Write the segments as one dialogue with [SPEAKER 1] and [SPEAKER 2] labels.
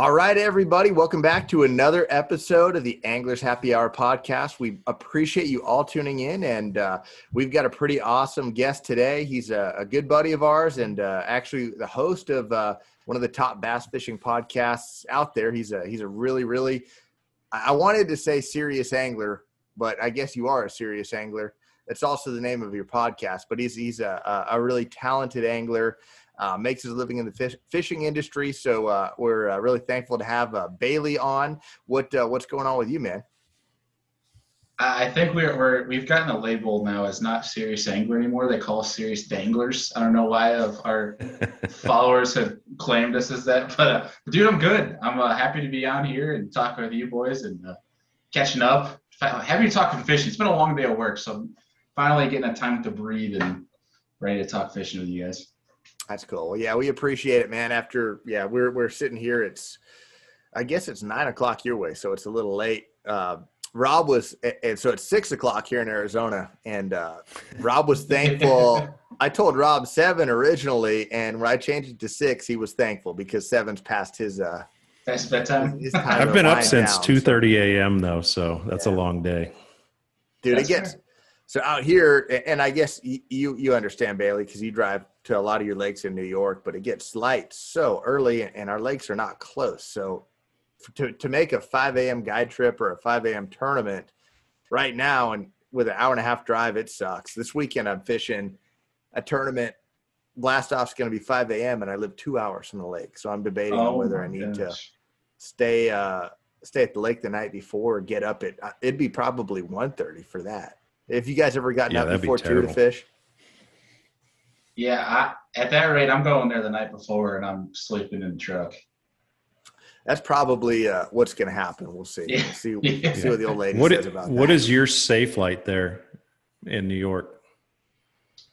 [SPEAKER 1] All right, everybody, welcome back to another episode of the Anglers Happy Hour podcast. We appreciate you all tuning in, and uh, we've got a pretty awesome guest today. He's a, a good buddy of ours, and uh, actually the host of uh, one of the top bass fishing podcasts out there. He's a he's a really really I wanted to say serious angler, but I guess you are a serious angler. It's also the name of your podcast, but he's he's a, a really talented angler uh, makes his living in the fish, fishing industry. So uh, we're uh, really thankful to have uh, Bailey on. What uh, what's going on with you, man?
[SPEAKER 2] I think we're, we're we've gotten a label now as not serious angler anymore. They call us serious danglers. I don't know why of our followers have claimed us as that, but uh, dude, I'm good. I'm happy to be on here and talk with you boys and catching up. Happy to talk fishing. It's been a long day of work, so I'm finally getting a time to breathe and ready to talk fishing with you guys.
[SPEAKER 1] That's cool. Yeah, we appreciate it, man. After yeah, we're we're sitting here. It's I guess it's nine o'clock your way, so it's a little late. Uh, Rob was, and so it's six o'clock here in Arizona, and uh, Rob was thankful. I told Rob seven originally, and when I changed it to six, he was thankful because seven's past his uh,
[SPEAKER 2] past bedtime.
[SPEAKER 3] His I've been up since two thirty a.m. though, so that's yeah. a long day.
[SPEAKER 1] Dude, that's it gets fair. so out here, and I guess you you understand Bailey because you drive to a lot of your lakes in New York, but it gets light so early, and our lakes are not close. So to to make a 5 a.m. guide trip or a 5 a.m. tournament right now, and with an hour and a half drive, it sucks. This weekend I'm fishing a tournament. Blast off's going to be 5 a.m. and I live two hours from the lake, so I'm debating oh on whether I need gosh. to stay uh, stay at the lake the night before or get up at. Uh, it'd be probably 1:30 for that. If you guys ever gotten yeah, up before be two to fish,
[SPEAKER 2] yeah, I, at that rate, I'm going there the night before and I'm sleeping in the truck.
[SPEAKER 1] That's probably uh, what's going to happen. We'll see. We'll see, yeah. see what the old lady
[SPEAKER 3] what
[SPEAKER 1] says about
[SPEAKER 3] What
[SPEAKER 1] that.
[SPEAKER 3] is your safe light there in New York?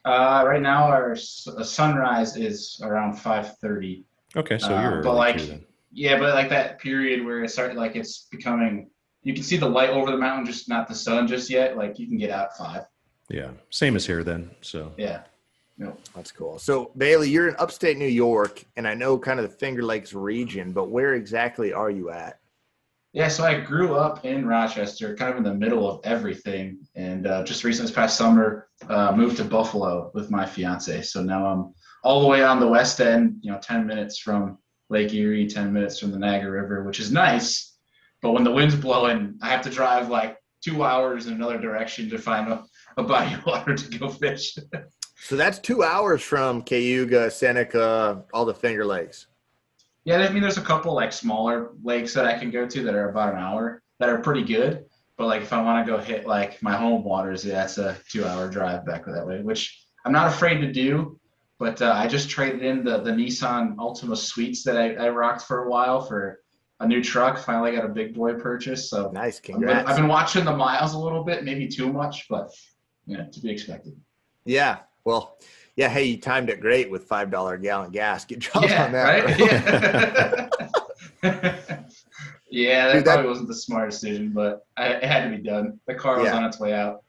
[SPEAKER 2] Uh, right now, our sunrise is around 5:30.
[SPEAKER 3] Okay, so you're
[SPEAKER 2] uh, but like too, yeah, but like that period where it started, like it's becoming. You can see the light over the mountain, just not the sun just yet. Like you can get out five.
[SPEAKER 3] Yeah, same as here then. So
[SPEAKER 2] yeah.
[SPEAKER 1] No, that's cool. So Bailey, you're in upstate New York, and I know kind of the Finger Lakes region, but where exactly are you at?
[SPEAKER 2] Yeah, so I grew up in Rochester, kind of in the middle of everything, and uh, just recently this past summer, uh, moved to Buffalo with my fiance. So now I'm all the way on the west end, you know, 10 minutes from Lake Erie, 10 minutes from the Niagara River, which is nice. But when the wind's blowing, I have to drive like two hours in another direction to find a, a body of water to go fish.
[SPEAKER 1] So that's two hours from Cayuga, Seneca, all the Finger Lakes.
[SPEAKER 2] Yeah, I mean, there's a couple like smaller lakes that I can go to that are about an hour that are pretty good. But like if I want to go hit like my home waters, yeah, that's a two-hour drive back that way, which I'm not afraid to do. But uh, I just traded in the the Nissan Altima Suites that I, I rocked for a while for a new truck. Finally got a big boy purchase. So
[SPEAKER 1] nice, congrats!
[SPEAKER 2] I've been, I've been watching the miles a little bit, maybe too much, but yeah, to be expected.
[SPEAKER 1] Yeah, well, yeah, hey, you timed it great with five dollar a gallon gas. Get job
[SPEAKER 2] yeah,
[SPEAKER 1] on that.
[SPEAKER 2] Right? Yeah. yeah, that Dude, probably that, wasn't the smartest decision, but I, it had to be done. The car was yeah. on its way out.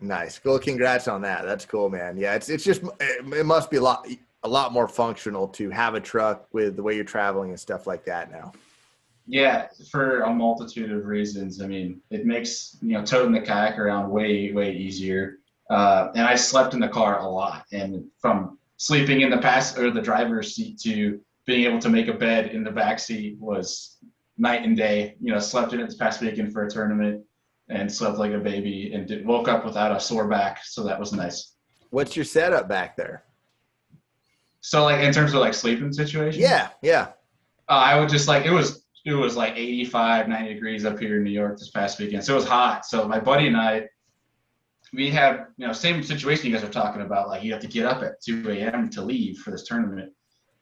[SPEAKER 1] Nice. Well, congrats on that. That's cool, man. Yeah, it's it's just it must be a lot a lot more functional to have a truck with the way you're traveling and stuff like that now.
[SPEAKER 2] Yeah, for a multitude of reasons. I mean, it makes you know toting the kayak around way way easier. Uh, and I slept in the car a lot. And from sleeping in the pass or the driver's seat to being able to make a bed in the back seat was night and day. You know, slept in it this past weekend for a tournament and slept like a baby and did, woke up without a sore back. So that was nice.
[SPEAKER 1] What's your setup back there?
[SPEAKER 2] So like in terms of like sleeping situation?
[SPEAKER 1] Yeah, yeah.
[SPEAKER 2] Uh, I would just like it was it was like 85, 90 degrees up here in New York this past weekend. So it was hot. So my buddy and I we have you know same situation you guys are talking about like you have to get up at 2 a.m to leave for this tournament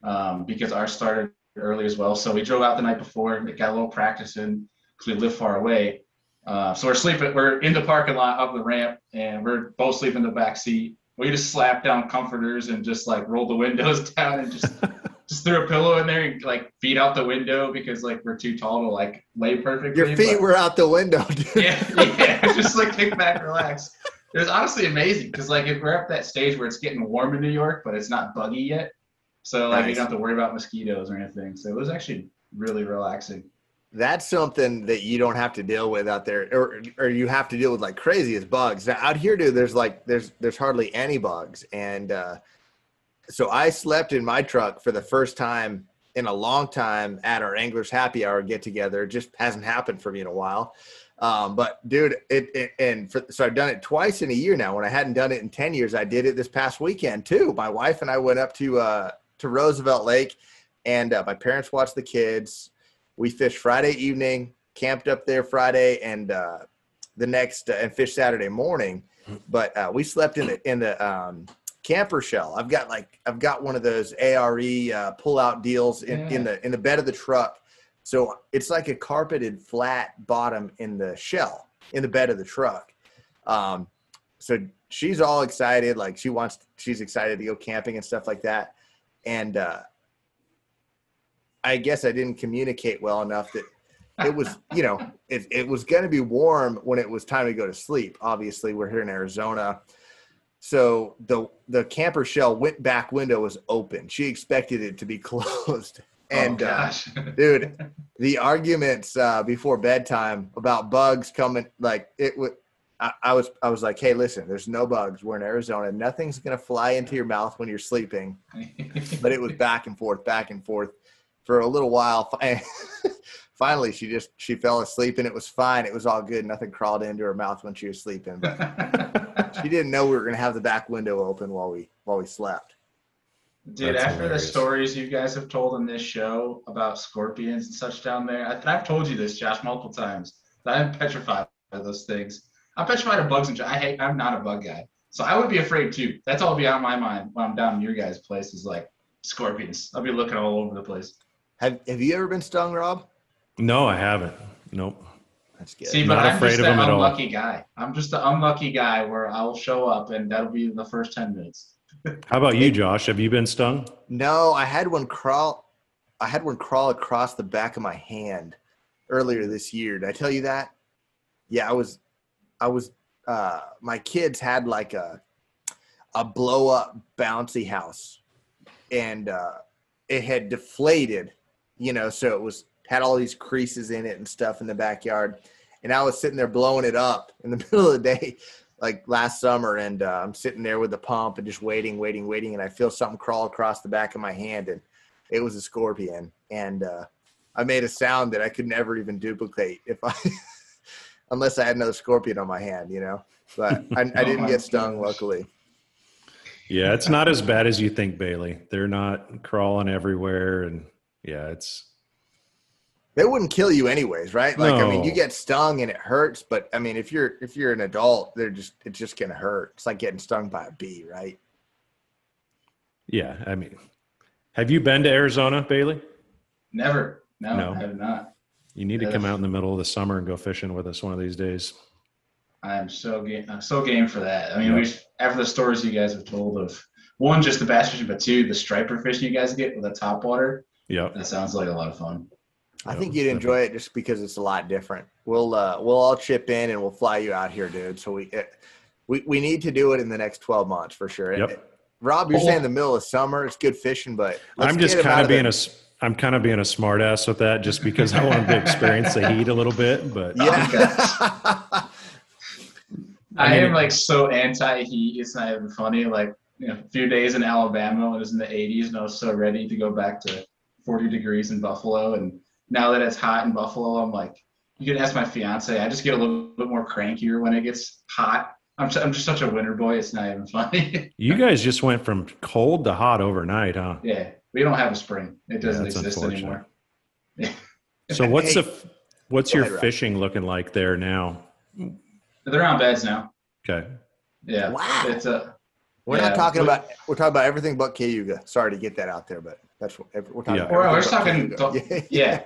[SPEAKER 2] um, because ours started early as well so we drove out the night before and got a little practice in because we live far away uh, so we're sleeping we're in the parking lot up the ramp and we're both sleeping in the back seat we just slapped down comforters and just like rolled the windows down and just just threw a pillow in there and like feet out the window because like we're too tall to like lay perfectly.
[SPEAKER 1] Your feet but, were out the window. Dude.
[SPEAKER 2] Yeah, yeah, just like kick back, relax it was honestly amazing because like if we're at that stage where it's getting warm in New York, but it's not buggy yet, so like nice. you don't have to worry about mosquitoes or anything. So it was actually really relaxing.
[SPEAKER 1] That's something that you don't have to deal with out there, or or you have to deal with like crazy as bugs. Now, out here, dude, there's like there's there's hardly any bugs, and uh, so I slept in my truck for the first time in a long time at our anglers happy hour get together. It just hasn't happened for me in a while. Um, but dude, it, it and for, so I've done it twice in a year now. When I hadn't done it in ten years, I did it this past weekend too. My wife and I went up to uh, to Roosevelt Lake, and uh, my parents watched the kids. We fished Friday evening, camped up there Friday, and uh, the next uh, and fished Saturday morning. But uh, we slept in the in the um, camper shell. I've got like I've got one of those ARE uh, pull out deals in,
[SPEAKER 2] Yeah.
[SPEAKER 1] in the in the bed of the truck. So it's like a carpeted flat bottom in the shell in the bed of the truck. Um, so she's all excited, like she wants, she's excited to go camping and stuff like that. And uh, I guess I didn't communicate well enough that it was, you know, it, it was going to be warm when it was time to go to sleep. Obviously, we're here in Arizona. So the the camper shell went back window was open. She expected it to be closed. And
[SPEAKER 2] oh,
[SPEAKER 1] uh, dude the arguments uh, before bedtime about bugs coming like it would I, I was i was like hey listen there's no bugs. We're in arizona. Nothing's going to fly into your mouth when you're sleeping. But it was back and forth back and forth for a little while. Finally she just she fell asleep and it was fine. It was all good. Nothing crawled into her mouth when she was sleeping. But she didn't know we were going to have the back window open while we while we slept
[SPEAKER 2] Dude,
[SPEAKER 3] That's
[SPEAKER 2] after
[SPEAKER 3] hilarious.
[SPEAKER 2] the stories you guys have told in this show about scorpions and such down there, I, and I've told you this, Josh, multiple times. That I'm petrified of those things. I'm petrified of bugs and I hate. I'm not a bug guy, so I would be afraid too. That's all be on my mind when I'm down in your guys' place is like scorpions. I'll be looking all over the place.
[SPEAKER 1] have have you ever been stung rob
[SPEAKER 3] No, I haven't. Nope.
[SPEAKER 1] that's good
[SPEAKER 2] See,
[SPEAKER 3] Not
[SPEAKER 2] but I'm
[SPEAKER 3] afraid
[SPEAKER 2] just
[SPEAKER 3] of
[SPEAKER 2] the
[SPEAKER 3] them at all.
[SPEAKER 2] unlucky guy. I'm just the unlucky guy where I'll show up and that'll be the first ten minutes.
[SPEAKER 3] How about you, Josh? Have you been stung?
[SPEAKER 1] No, I had one crawl. I had one crawl across the back of my hand earlier this year. Did I tell you that? Yeah, I was. I was. Uh, my kids had like a a blow up bouncy house, and uh, it had deflated. You know, so it was had all these creases in it and stuff in the backyard. And I was sitting there blowing it up in the middle of the day, like last summer, and uh, I'm sitting there with the pump and just waiting, waiting, waiting, and I feel something crawl across the back of my hand, and it was a scorpion, and uh, I made a sound that I could never even duplicate if I, unless I had another scorpion on my hand, you know. But I, I
[SPEAKER 2] Oh
[SPEAKER 1] didn't get stung,
[SPEAKER 2] gosh.
[SPEAKER 1] luckily.
[SPEAKER 3] Yeah, it's not as bad as you think, Bailey. They're not crawling everywhere, and yeah, it's
[SPEAKER 1] They wouldn't kill you anyways, right? Like I mean, you get stung and it hurts, but I mean, if you're if you're an adult, they're just it's just gonna hurt. It's like getting stung by a bee, right?
[SPEAKER 3] yeah. I mean, have you been to Arizona, Bailey?
[SPEAKER 2] Never. No,
[SPEAKER 3] No.
[SPEAKER 2] I have not.
[SPEAKER 3] You need to come out in the middle of the summer and go fishing with us one of these days.
[SPEAKER 2] I am so game. I'm so game for that. I mean,
[SPEAKER 3] Yeah.
[SPEAKER 2] we after the stories you guys have told of one, just the bass fishing, but two, the striper fishing you guys get with the top water.
[SPEAKER 3] Yeah,
[SPEAKER 2] That sounds like a lot of fun.
[SPEAKER 1] I think you'd enjoy it just because it's a lot different. We'll uh, we'll all chip in and we'll fly you out here, dude. So we uh, we we need to do it in the next twelve months for sure.
[SPEAKER 3] Yep.
[SPEAKER 1] Rob, you're
[SPEAKER 2] Oh.
[SPEAKER 1] saying the middle of summer, it's good fishing, but
[SPEAKER 3] I'm just kind of being
[SPEAKER 1] the-
[SPEAKER 3] a s- I'm kind of being a smartass with that, just because I want to experience the heat a little bit. But
[SPEAKER 1] yeah.
[SPEAKER 2] I,
[SPEAKER 3] mean-
[SPEAKER 2] am like so anti heat. It's not even funny. Like you know, a few days in Alabama when it was in the 80s, and I was so ready to go back to 40 degrees in Buffalo. And now that it's hot in Buffalo, I'm like, you can ask my fiance. I just get a little bit more crankier when it gets hot. I'm, s- I'm just such a winter boy. It's not even funny.
[SPEAKER 3] you guys just went from cold to hot overnight, huh?
[SPEAKER 2] yeah, we don't have a spring. It doesn't
[SPEAKER 3] that's
[SPEAKER 2] exist
[SPEAKER 3] unfortunate.
[SPEAKER 2] anymore.
[SPEAKER 3] So what's
[SPEAKER 1] Hey.
[SPEAKER 3] the what's your
[SPEAKER 1] ahead, Rob.
[SPEAKER 3] fishing looking like there now?
[SPEAKER 2] They're on beds now.
[SPEAKER 3] Okay.
[SPEAKER 2] Yeah.
[SPEAKER 1] Wow.
[SPEAKER 2] It's a
[SPEAKER 1] We're
[SPEAKER 2] Yeah,
[SPEAKER 1] not talking
[SPEAKER 2] we-
[SPEAKER 1] about we're talking about everything but Cayuga. Sorry to get that out there, but that's what we're talking
[SPEAKER 3] Yeah.
[SPEAKER 1] about.
[SPEAKER 2] Well, we're
[SPEAKER 1] everything
[SPEAKER 2] just talking.
[SPEAKER 1] Cayuga.
[SPEAKER 2] yeah.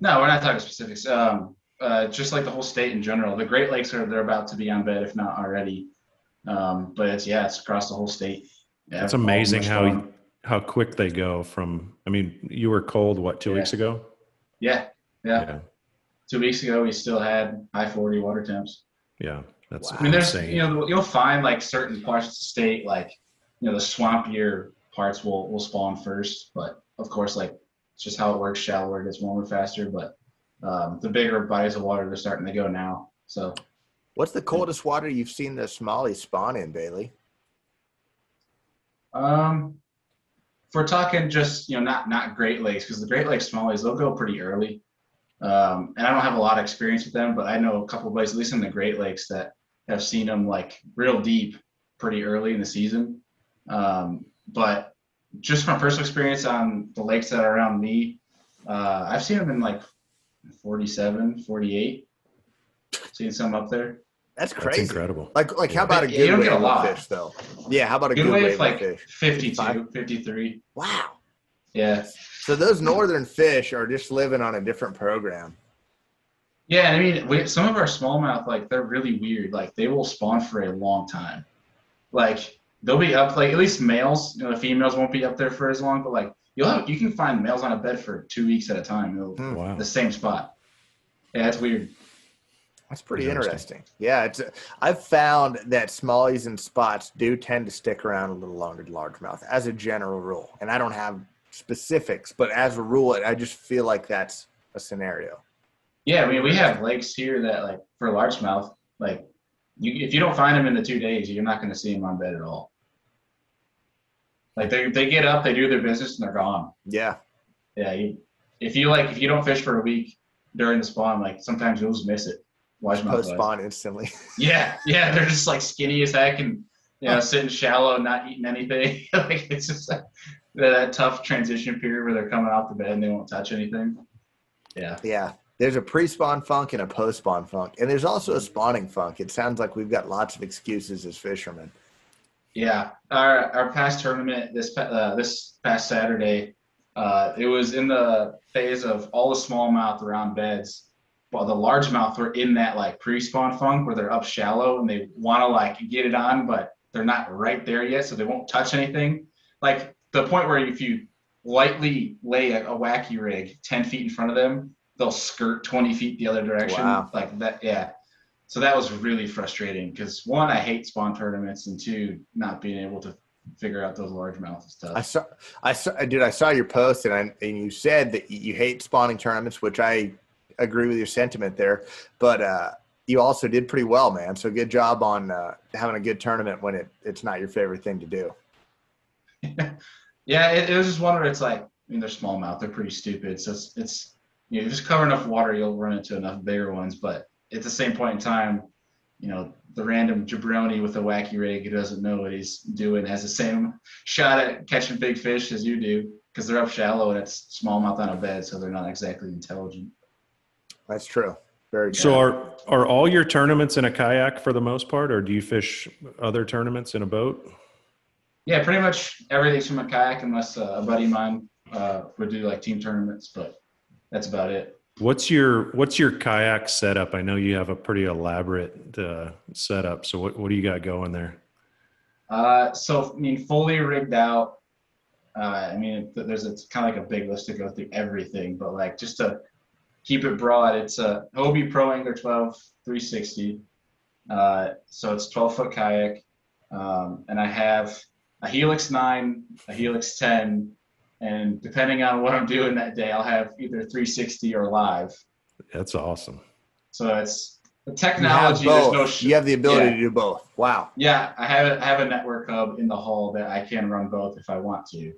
[SPEAKER 2] No, we're not talking specifics. Um, uh, just like the whole state in general. The Great Lakes are they're about to be on bed, if not already. Um, but it's yeah, it's across the whole state. Yeah,
[SPEAKER 3] It's amazing how
[SPEAKER 2] fun.
[SPEAKER 3] how quick they go from. I mean, you were cold what two
[SPEAKER 2] Yeah.
[SPEAKER 3] weeks ago?
[SPEAKER 2] Yeah, yeah,
[SPEAKER 3] Yeah.
[SPEAKER 2] Two weeks ago, we still had high forty water temps.
[SPEAKER 3] Yeah. That's
[SPEAKER 1] Wow.
[SPEAKER 2] I mean, there's
[SPEAKER 3] insane.
[SPEAKER 2] you know you'll find like certain parts of the state like you know the swampier parts will will spawn first, but of course like It's just how it works. Shallower it gets warmer faster, but um, the bigger bodies of water they're starting to go now. So
[SPEAKER 1] What's the coldest water you've seen the smallies spawn in, Bailey?
[SPEAKER 2] Um, if we're talking just you know not not Great Lakes because the Great Lakes smallies they'll go pretty early, um, and I don't have a lot of experience with them, but I know a couple of places, at least in the Great Lakes, that have seen them like real deep pretty early in the season. Um, but just from personal experience on the lakes that are around me, uh, I've seen them in like 47, 48. Seen some up there.
[SPEAKER 1] That's
[SPEAKER 3] That's
[SPEAKER 1] crazy.
[SPEAKER 3] incredible.
[SPEAKER 1] Like, like how about a
[SPEAKER 2] You
[SPEAKER 1] good
[SPEAKER 2] don't get a
[SPEAKER 1] wave of
[SPEAKER 2] lot.
[SPEAKER 1] fish though? Yeah, how about a
[SPEAKER 2] Good
[SPEAKER 1] good,
[SPEAKER 2] wave
[SPEAKER 1] wave
[SPEAKER 2] like
[SPEAKER 1] of fish?
[SPEAKER 2] 52, 53.
[SPEAKER 1] Wow.
[SPEAKER 2] Yeah.
[SPEAKER 1] So those northern fish are just living on a different program.
[SPEAKER 2] Yeah, I mean, we, some of our smallmouth, like they're really weird. Like they will spawn for a long time. Like they'll be up, like at least males. You know, the females won't be up there for as long, but like you'll have, you can find males on a bed for two weeks at a time. They'll-
[SPEAKER 1] Hmm.
[SPEAKER 3] Wow.
[SPEAKER 2] The same spot. Yeah, it's weird.
[SPEAKER 1] That's pretty
[SPEAKER 3] Interesting.
[SPEAKER 1] interesting. Yeah, it's. I've found that smallies and spots do tend to stick around a little longer than largemouth as a general rule. And I don't have specifics, but as a rule, I just feel like that's a scenario.
[SPEAKER 2] Yeah, I mean, we have lakes here that like for largemouth, like you if you don't find them in the two days, you're not going to see them on bed at all. Like they they get up, they do their business, and they're gone.
[SPEAKER 1] Yeah,
[SPEAKER 2] Yeah, you, if you like, if you don't fish for a week during the spawn, like sometimes you'll just miss it. Largemouth
[SPEAKER 1] post spawn instantly.
[SPEAKER 2] Yeah, yeah, they're just like skinny as heck and you know sitting shallow, not eating anything. like it's just like that tough transition period where they're coming off the bed and they won't touch anything. Yeah,
[SPEAKER 1] Yeah, there's a pre-spawn funk and a post-spawn funk, and there's also a spawning funk. It sounds like we've got lots of excuses as fishermen.
[SPEAKER 2] Yeah. Our our past tournament this uh, this past Saturday, uh, it was in the phase of all the smallmouth around beds. While the largemouth were in that like pre-spawn funk where they're up shallow and they want to like get it on, but they're not right there yet, so they won't touch anything. Like the point where if you lightly lay a, a wacky rig 10 feet in front of them, they'll skirt 20 feet the other direction.
[SPEAKER 1] Wow.
[SPEAKER 2] Like that, yeah. So that was really frustrating because one, I hate spawn tournaments, and two, not being able to figure out those largemouth stuff.
[SPEAKER 1] I saw, I saw, dude, I saw your post, and I, and you said that you hate spawning tournaments, which I agree with your sentiment there. But uh, you also did pretty well, man. So good job on uh, having a good tournament when it, it's not your favorite thing to do.
[SPEAKER 2] Yeah, it, it was just one where it's like, I mean, they're smallmouth, they're pretty stupid. So it's, it's you know, just cover enough water, you'll run into enough bigger ones. But at the same point in time, you know, the random jabroni with a wacky rig who doesn't know what he's doing has the same shot at catching big fish as you do because they're up shallow and it's smallmouth on a bed, so they're not exactly intelligent.
[SPEAKER 1] That's true. Very true.
[SPEAKER 3] So are are all your tournaments in a kayak for the most part, or do you fish other tournaments in a boat?
[SPEAKER 2] Yeah, pretty much everything's from a kayak unless uh, a buddy of mine uh, would do like team tournaments, but that's about it.
[SPEAKER 3] What's your what's your kayak setup? I know you have a pretty elaborate uh, setup. So what what do you got going there?
[SPEAKER 2] Uh, so I mean, fully rigged out. Uh, I mean, there's it's kind of like a big list to go through everything, but like just to keep it broad, it's a Hobie Pro Angler 12 360. Uh, so it's 12 foot kayak, um, and I have a Helix 9, a Helix 10, and depending on what I'm doing that day, I'll have either 360 or live.
[SPEAKER 3] That's awesome.
[SPEAKER 2] So it's the
[SPEAKER 1] you have
[SPEAKER 2] technology. There's
[SPEAKER 1] both.
[SPEAKER 2] no sh-
[SPEAKER 1] you have the ability
[SPEAKER 2] yeah.
[SPEAKER 1] to do both. Wow.
[SPEAKER 2] Yeah, I have a, I have a network hub in the hall that I can run both if I want to,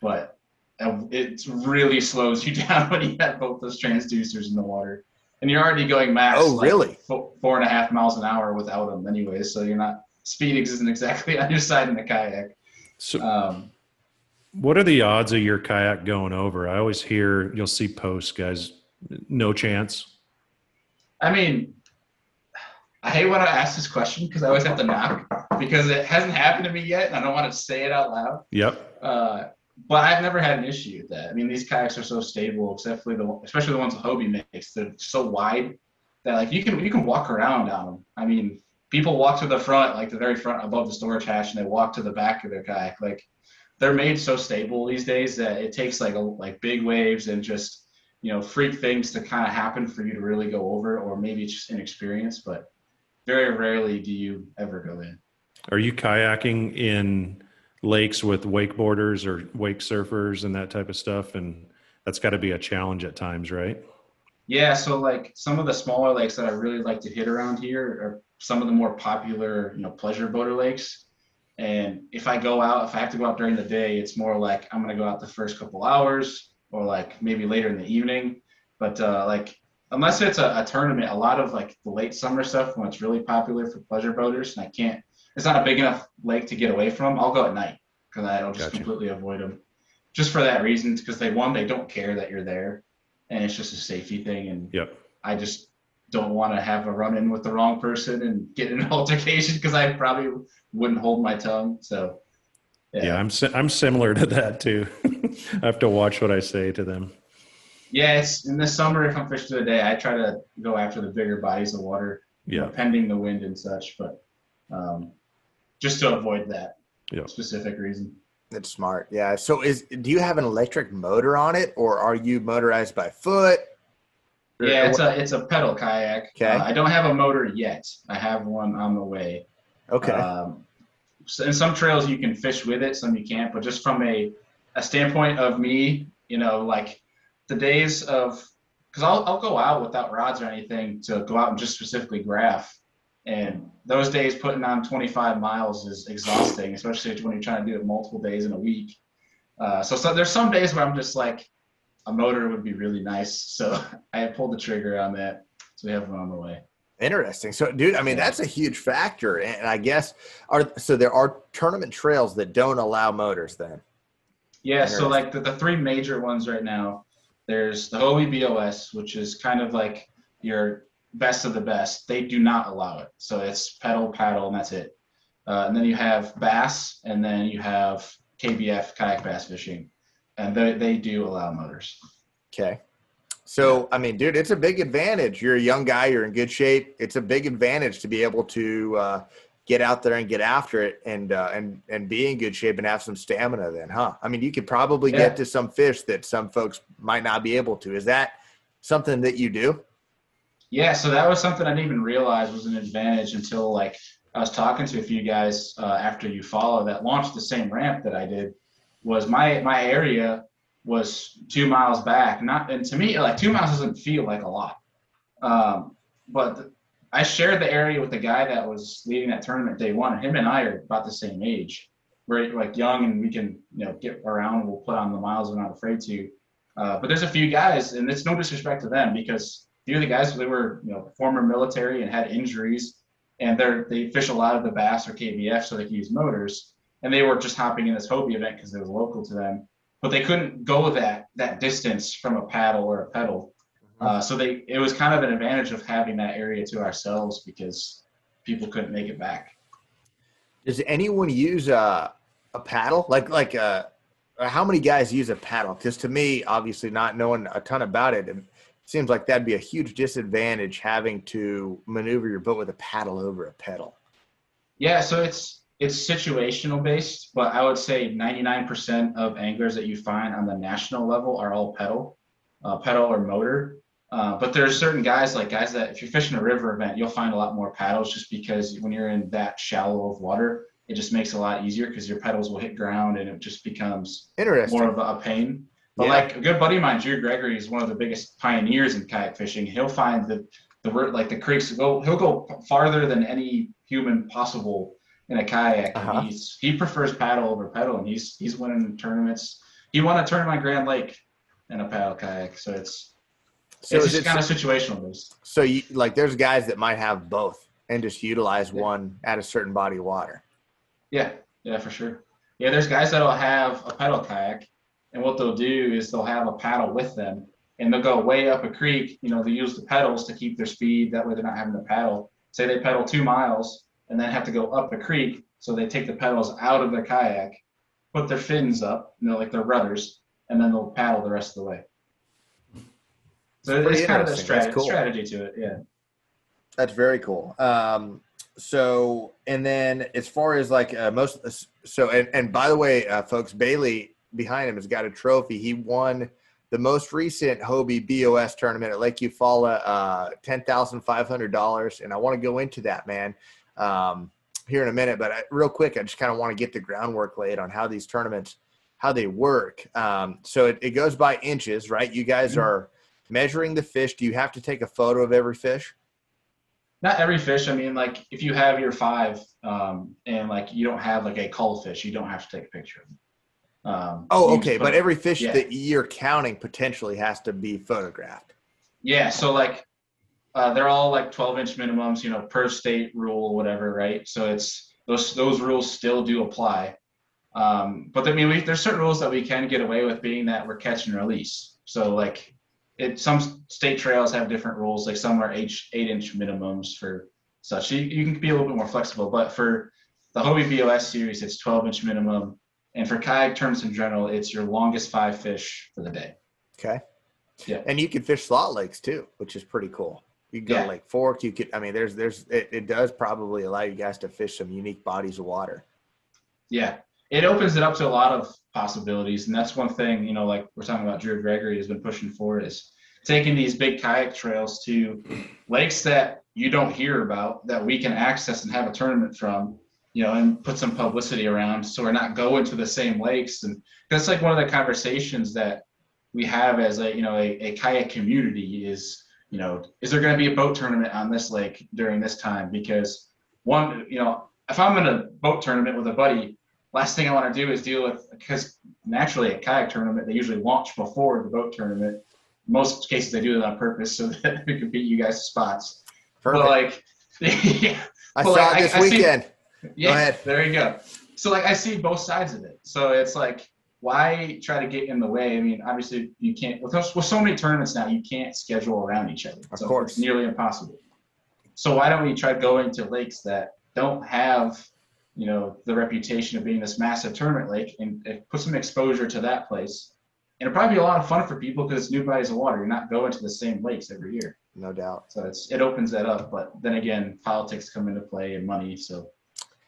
[SPEAKER 2] but uh, it really slows you down when you have both those transducers in the water, and you're already going max.
[SPEAKER 1] Oh,
[SPEAKER 2] like,
[SPEAKER 1] really?
[SPEAKER 2] fo- four and a half miles an hour without them, anyway. So you're not speed isn't exactly on your side in the kayak.
[SPEAKER 3] So
[SPEAKER 2] Um,
[SPEAKER 3] what are the odds of your kayak going over? I always hear you'll see posts, guys. No chance.
[SPEAKER 2] I mean, I hate when I ask this question because I always have to knock because it hasn't happened to me yet, and I don't want to say it out loud.
[SPEAKER 3] Yep.
[SPEAKER 2] Uh, but I've never had an issue with that. I mean, these kayaks are so stable, except for the, especially the ones Hobie makes. They're so wide that like you can you can walk around on them. I mean, people walk to the front, like the very front above the storage hatch, and they walk to the back of their kayak. Like they're made so stable these days that it takes like a, like big waves and just you know freak things to kind of happen for you to really go over, or maybe it's just inexperience. But very rarely do you ever go in.
[SPEAKER 3] Are you kayaking in lakes with wakeboarders or wake surfers and that type of stuff? And That's got to be a challenge at times, right?
[SPEAKER 2] Yeah, so like some of the smaller lakes that I really like to hit around here are some of the more popular, you know, pleasure boater lakes. And if I go out, if I have to go out during the day, it's more like I'm gonna go out the first couple hours or like maybe later in the evening. But uh, like unless it's a, a tournament, a lot of like the late summer stuff when it's really popular for pleasure boaters, and I can't, it's not a big enough lake to get away from. I'll go at night because I'll just
[SPEAKER 3] Gotcha.
[SPEAKER 2] completely avoid them, just for that reason. Because they one, they don't care that you're there, and it's just a safety thing. And
[SPEAKER 3] Yep.
[SPEAKER 2] I just don't want to have a run in with the wrong person and get in an altercation because I probably wouldn't hold my tongue. So
[SPEAKER 3] Yeah, I'm si- I'm similar to that too. I have to watch what I say to them.
[SPEAKER 2] yeah, in the summer if I'm fishing today, I try to go after the bigger bodies of water, you
[SPEAKER 3] Yeah,
[SPEAKER 2] pending the wind and such, but um, just to avoid that
[SPEAKER 3] Yeah.
[SPEAKER 2] specific reason.
[SPEAKER 1] That's smart. Yeah. So is do you have an electric motor on it or are you motorized by foot?
[SPEAKER 2] Yeah, it's a it's a pedal kayak.
[SPEAKER 1] Okay.
[SPEAKER 2] Uh, I don't have a motor yet. I have one on the way.
[SPEAKER 1] okay.
[SPEAKER 2] Um, so in some trails you can fish with it, some you can't. But just from a, a standpoint of me, you know, like the days of, because I'll, I'll go out without rods or anything to go out and just specifically graph. And those days putting on 25 miles is exhausting, especially when you're trying to do it multiple days in a week. Uh, so, so there's some days where I'm just like, a motor would be really nice. So I pulled the trigger on that. So we have one on the way.
[SPEAKER 1] Interesting. So, dude, I mean, that's a huge factor, and I guess are so there are tournament trails that don't allow motors. Then,
[SPEAKER 2] Yeah, so like the, the three major ones right now, there's the Hobie BOS, which is kind of like your best of the best. They do not allow it. So it's pedal, paddle, and that's it. Uh, and then you have bass, and then you have KBF, kayak bass fishing. And they, they do allow motors.
[SPEAKER 1] okay. So, I mean, dude, it's a big advantage. You're a young guy. You're in good shape. It's a big advantage to be able to uh, get out there and get after it, and uh, and and be in good shape and have some stamina. Then, huh? I mean, you could probably
[SPEAKER 2] Yeah.
[SPEAKER 1] get to some fish that some folks might not be able to. Is that something that you do?
[SPEAKER 2] Yeah, so that was something I didn't even realize was an advantage until like I was talking to a few guys uh, after you follow that launched the same ramp that I did. Was my my area was two miles back, not and to me like two miles doesn't feel like a lot, um, but I shared the area with the guy that was leading that tournament day one. Him and I are about the same age. We're like young and we can you know get around. We'll put on the miles we're not afraid to. Uh, but there's a few guys, and it's no disrespect to them because a few of the guys they were you know former military and had injuries, and they're they fish a lot of the bass or KBF so they can use motors, and they were just hopping in this Hobie event because it was local to them, but they couldn't go that that distance from a paddle or a pedal, uh, so they it was kind of an advantage of having that area to ourselves because people couldn't make it back.
[SPEAKER 1] Does anyone use a a paddle? Like like uh how many guys use a paddle? Because to me, obviously not knowing a ton about it, it seems like that'd be a huge disadvantage having to maneuver your boat with a paddle over a pedal.
[SPEAKER 2] Yeah, so it's it's situational based, but I would say 99% of anglers that you find on the national level are all pedal, uh, pedal or motor. Uh, but there's certain guys like guys that if you're fishing a river event, you'll find a lot more paddles just because when you're in that shallow of water, it just makes it a lot easier because your pedals will hit ground and it just becomes
[SPEAKER 1] Interesting.
[SPEAKER 2] more of a, pain. But
[SPEAKER 1] Yeah.
[SPEAKER 2] like a good buddy of mine, Drew Gregory, is one of the biggest pioneers in kayak fishing. He'll find the the like the creeks go. He'll go farther than any human possible in a kayak.
[SPEAKER 1] Uh-huh.
[SPEAKER 2] He's he prefers paddle over pedal, and he's he's winning tournaments. He won a tournament on Grand Lake in a paddle kayak. So it's
[SPEAKER 1] so
[SPEAKER 2] it's just
[SPEAKER 1] it
[SPEAKER 2] kind of situational based.
[SPEAKER 1] so you like there's guys that might have both and just utilize
[SPEAKER 2] Yeah.
[SPEAKER 1] one at a certain body of water.
[SPEAKER 2] Yeah, yeah, for sure. Yeah, there's guys that'll have a pedal kayak, and what they'll do is they'll have a paddle with them, and they'll go way up a creek. You know, they use the pedals to keep their speed. That way, they're not having to paddle. Say they pedal two miles and then have to go up the creek, so they take the pedals out of their kayak, put their fins up, you know, like their rudders, and then they'll paddle the rest of the way. So
[SPEAKER 1] Pretty
[SPEAKER 2] it's kind of a
[SPEAKER 1] interesting.
[SPEAKER 2] Strat-
[SPEAKER 1] cool.
[SPEAKER 2] strategy to it. Yeah.
[SPEAKER 1] That's very cool. Um, so, and then as far as like uh, most, so and, and by the way, uh, folks, Bailey behind him has got a trophy. He won the most recent Hobie BOS tournament at Lake Eufaula, uh, ten thousand five hundred dollars, and I want to go into that, man, um, here in a minute. But I, real quick, I just kind of want to get the groundwork laid on how these tournaments how they work. Um, so it, it goes by inches, right? You guys
[SPEAKER 2] Mhm.
[SPEAKER 1] are measuring the fish. Do you have to take a photo of every fish?
[SPEAKER 2] Not every fish. I mean, like if you have your five um, and like you don't have like a cull fish, you don't have to take a picture of them. Um,
[SPEAKER 1] Oh, okay. But every fish
[SPEAKER 2] yeah.
[SPEAKER 1] that you're counting potentially has to be photographed.
[SPEAKER 2] Yeah, so like uh, they're all like 12 inch minimums, you know, per state rule, whatever, right? So it's those those rules still do apply. Um, but I mean, we, there's certain rules that we can get away with, being that we're catch and release. So like, it some state trails have different rules. Like some are eight eight inch minimums for such. You, you can be a little bit more flexible. But for the Hobie BOS series, it's 12 inch minimum, and for kayak terms in general, it's your longest five fish for the day.
[SPEAKER 1] Okay.
[SPEAKER 2] Yeah.
[SPEAKER 1] And you can fish slot lakes too, which is pretty cool. You can go
[SPEAKER 2] Yeah.
[SPEAKER 1] to Lake Fork. You could, I mean, there's, there's, it, it does probably allow you guys to fish some unique bodies of water.
[SPEAKER 2] Yeah, it opens it up to a lot of possibilities, and that's one thing you know, like we're talking about. Drew Gregory has been pushing for is taking these big kayak trails to lakes that you don't hear about that we can access and have a tournament from, you know, and put some publicity around, so we're not going to the same lakes. And that's like one of the conversations that we have as a you know a, a kayak community is you know is there going to be a boat tournament on this lake during this time because one you know if i'm in a boat tournament with a buddy last thing i want to do is deal with because naturally a kayak tournament they usually launch before the boat tournament most cases they do it on purpose so that we can beat you guys to spots
[SPEAKER 1] Perfect.
[SPEAKER 2] but like yeah,
[SPEAKER 1] I saw
[SPEAKER 2] like,
[SPEAKER 1] it this
[SPEAKER 2] I- I see-
[SPEAKER 1] weekend.
[SPEAKER 2] yeah,
[SPEAKER 1] ahead.
[SPEAKER 2] there you go. So like I see both sides of it. So it's like why try to get in the way? I mean, obviously you can't with, with so many tournaments now, you can't schedule around each other.
[SPEAKER 1] Of
[SPEAKER 2] so
[SPEAKER 1] course.
[SPEAKER 2] it's nearly impossible. So why don't we try going to lakes that don't have, you know, the reputation of being this massive tournament lake and, and put some exposure to that place. And it'll probably be a lot of fun for people because it's new bodies of water. You're not going to the same lakes every year.
[SPEAKER 1] No doubt.
[SPEAKER 2] So it's it opens that up. But then again, politics come into play and money. So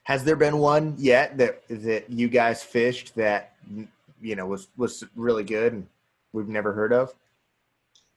[SPEAKER 1] Has there been one yet that, that you guys fished that, you know, was, was really good and we've never heard of?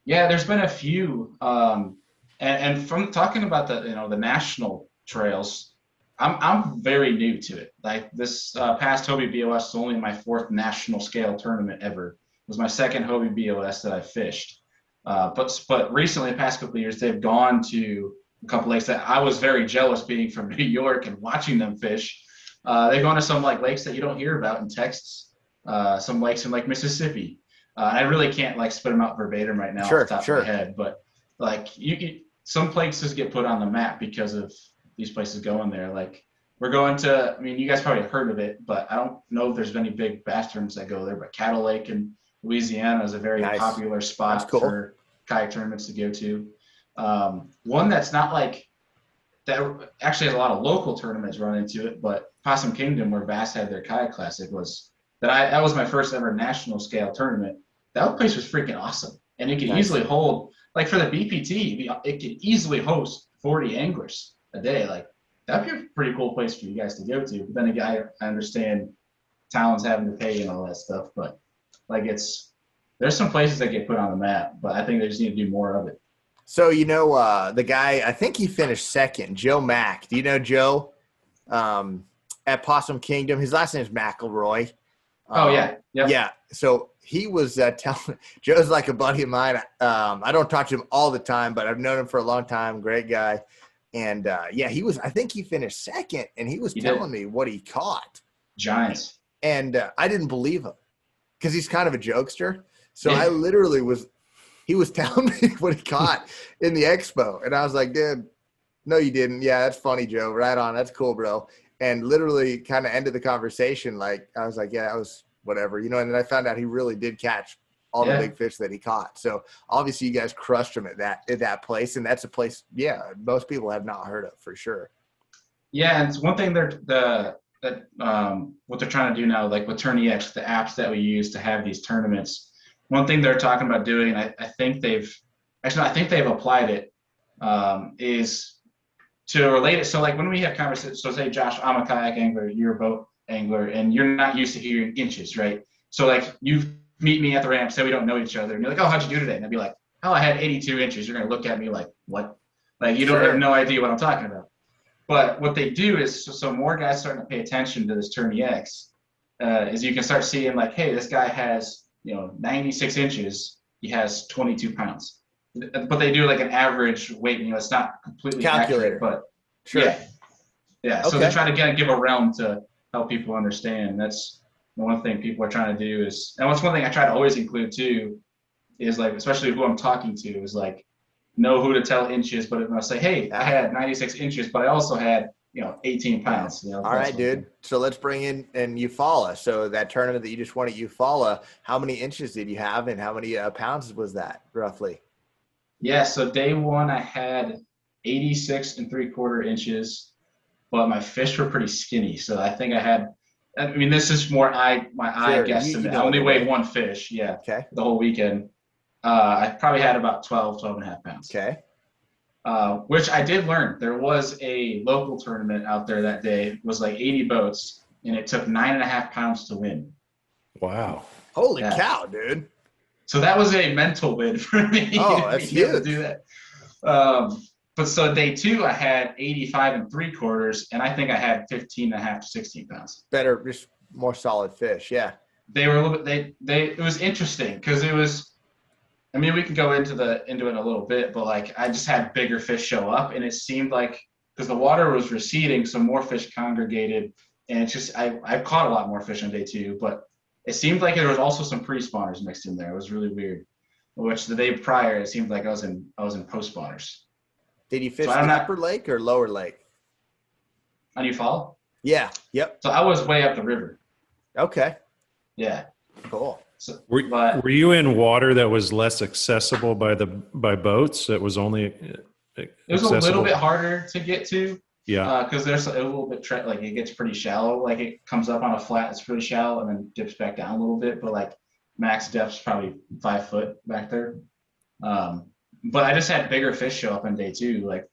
[SPEAKER 2] Yeah, there's been a few, um, and, and from talking about the you know the national trails, I'm I'm very new to it. Like this uh, past Hobie BOS is only my fourth national scale tournament ever. It was my second Hobie BOS that I fished. Uh, but but recently, the past couple years, they've gone to a couple lakes that I was very jealous being from New York and watching them fish. Uh, they've gone to some like lakes that you don't hear about in Texas, uh, some lakes in like Mississippi. Uh, I really can't like spit them out verbatim right now
[SPEAKER 1] Sure,
[SPEAKER 2] off the top
[SPEAKER 1] sure.
[SPEAKER 2] of my head, but like you, you, some places get put on the map because of these places going there. Like we're going to, I mean, you guys probably heard of it, but I don't know if there's any big bass tournaments that go there. But Caddo Lake in Louisiana is a very
[SPEAKER 1] Nice.
[SPEAKER 2] popular spot
[SPEAKER 1] cool.
[SPEAKER 2] for kayak tournaments to go to. Um, one that's not like that actually has a lot of local tournaments run into it, but Possum Kingdom, where Bass had their kayak classic, was that I that was my first ever national scale tournament. That place was freaking awesome, and it could
[SPEAKER 1] Nice.
[SPEAKER 2] easily hold like for the BPT, it could easily host 40 anglers a day. Like that'd be a pretty cool place for you guys to go to. But then again, I, understand towns having to pay and all that stuff, but like it's there's some places that get put on the map, but I think they just need to do more of it.
[SPEAKER 1] So you know uh, the guy, I think he finished second, Joe Mack. Do you know Joe um, at Possum Kingdom? His last name is McElroy.
[SPEAKER 2] Oh
[SPEAKER 1] Um,
[SPEAKER 2] yeah, yep.
[SPEAKER 1] yeah. So he was uh, telling Joe's like a buddy of mine. Um, I don't talk to him all the time, but I've known him for a long time. Great guy. And uh, yeah, he was. I think he finished second, and he was
[SPEAKER 2] He did.
[SPEAKER 1] telling me what he caught,
[SPEAKER 2] Giants.
[SPEAKER 1] and uh, I didn't believe him because he's kind of a jokester. So
[SPEAKER 2] Yeah.
[SPEAKER 1] I literally was. He was telling me what he caught in the expo, and I was like, "Dude, no, you didn't. Yeah, that's funny, Joe. Right on. That's cool, bro." And literally, kind of ended the conversation. Like I was like, "Yeah, that was whatever," you know. And then I found out he really did catch all
[SPEAKER 2] Yeah.
[SPEAKER 1] the big fish that he caught. So obviously, you guys crushed him at that at that place, and that's a place, yeah, most people have not heard of for sure.
[SPEAKER 2] Yeah, and it's one thing they're the that um, what they're trying to do now, like with TourneyX, the apps that we use to have these tournaments. One thing they're talking about doing, and I, I think they've actually I think they've applied it, um, is to relate it. So like when we have conversations, so say Josh, I'm a kayak angler, you're a boat angler, and you're not used to hearing inches, right? So like you meet me at the ramp, say we don't know each other, and you're like, oh, how'd you do today? And I'd be like, oh, I had 82 inches. You're gonna look at me like, what? Like you don't
[SPEAKER 1] Sure.
[SPEAKER 2] have no idea what I'm talking about. But what they do is so, so more guys starting to pay attention to this TourneyX. uh, is you can start seeing like, hey, this guy has you know 96 inches, he has 22 pounds, but they do like an average weight. You know, it's not completely
[SPEAKER 1] Calculator.
[SPEAKER 2] accurate, but
[SPEAKER 1] Sure.
[SPEAKER 2] yeah, yeah. So
[SPEAKER 1] Okay.
[SPEAKER 2] they try to get, give a realm to help people understand. That's the one thing people are trying to do is, and what's one thing I try to always include too, is like, especially who I'm talking to, is like, know who to tell inches. But if I say, hey, I had 96 inches, but I also had, you know, 18 pounds. You know,
[SPEAKER 1] All
[SPEAKER 2] that's
[SPEAKER 1] right, dude. So let's bring in and Eufaula. So that tournament that you just won at Eufaula, how many inches did you have, and how many uh, pounds was that roughly?
[SPEAKER 2] Yeah. So day one, I had 86 and three quarter inches, but my fish were pretty skinny. So I think I had. I mean, this is more I my eye
[SPEAKER 1] Sure, you-
[SPEAKER 2] guesstimate.
[SPEAKER 1] you
[SPEAKER 2] I only
[SPEAKER 1] the
[SPEAKER 2] weighed one fish. Yeah.
[SPEAKER 1] Okay.
[SPEAKER 2] the whole weekend. Uh, I probably had about 12, 12 and a half pounds.
[SPEAKER 1] Okay.
[SPEAKER 2] Uh, which I did learn. There was a local tournament out there that day. It was like 80 boats, and it took nine and a half pounds to win.
[SPEAKER 3] Wow.
[SPEAKER 1] Holy
[SPEAKER 2] Yeah.
[SPEAKER 1] cow, dude.
[SPEAKER 2] So that was a mental win for me.
[SPEAKER 1] Oh,
[SPEAKER 2] to
[SPEAKER 1] that's
[SPEAKER 2] be able to
[SPEAKER 1] huge.
[SPEAKER 2] Do that. Um, but so day two, I had 85 and three quarters, and I think I had 15 and a half to 16 pounds.
[SPEAKER 1] Better, just more solid fish. Yeah.
[SPEAKER 2] they were a little bit they they it was interesting because it was i mean we can go into the into it a little bit but like i just had bigger fish show up and it seemed like because the water was receding so more fish congregated and it's just i i caught a lot more fish on day two but it seemed like there was also some pre-spawners mixed in there it was really weird which the day prior it seemed like i was in i was in post-spawners
[SPEAKER 1] Did you fish
[SPEAKER 2] So
[SPEAKER 1] the upper lake or lower lake?
[SPEAKER 2] on Eufaula?
[SPEAKER 1] Yeah. Yep.
[SPEAKER 2] so i was way up the river
[SPEAKER 1] Okay.
[SPEAKER 2] yeah
[SPEAKER 1] Cool.
[SPEAKER 2] so
[SPEAKER 3] Were,
[SPEAKER 2] But-
[SPEAKER 3] were you in water that was less accessible by the by boats? That was only uh,
[SPEAKER 2] it was a little bit harder to get to
[SPEAKER 3] Yeah.
[SPEAKER 2] because there's a little bit tre- like it gets pretty shallow. Like it comes up on a flat, it's pretty shallow, and then dips back down a little bit. But like max depth's probably five foot back there. Um, but I just had bigger fish show up on day two. Like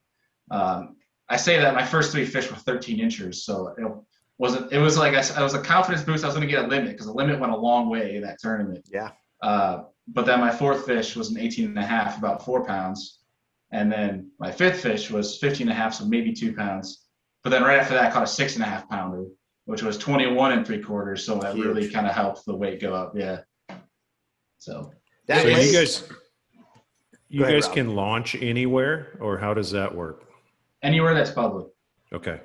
[SPEAKER 2] um, I say that my first three fish were 13 inches, so it wasn't. It was like I, s- I was a confidence boost. I was going to get a limit because the limit went a long way in that tournament.
[SPEAKER 1] Yeah.
[SPEAKER 2] Uh, but then my fourth fish was an 18 and a half, about four pounds. And then my fifth fish was 15 and a half, so maybe two pounds. But then right after that, I caught a six and a half pounder, which was 21 and three quarters. So that really kind of helped the weight go up. Yeah. So
[SPEAKER 1] That
[SPEAKER 3] so
[SPEAKER 1] lake-
[SPEAKER 3] you guys, you
[SPEAKER 1] ahead,
[SPEAKER 3] guys
[SPEAKER 1] Rob.
[SPEAKER 3] can launch anywhere, or how does that work?
[SPEAKER 2] anywhere that's public.
[SPEAKER 3] Okay.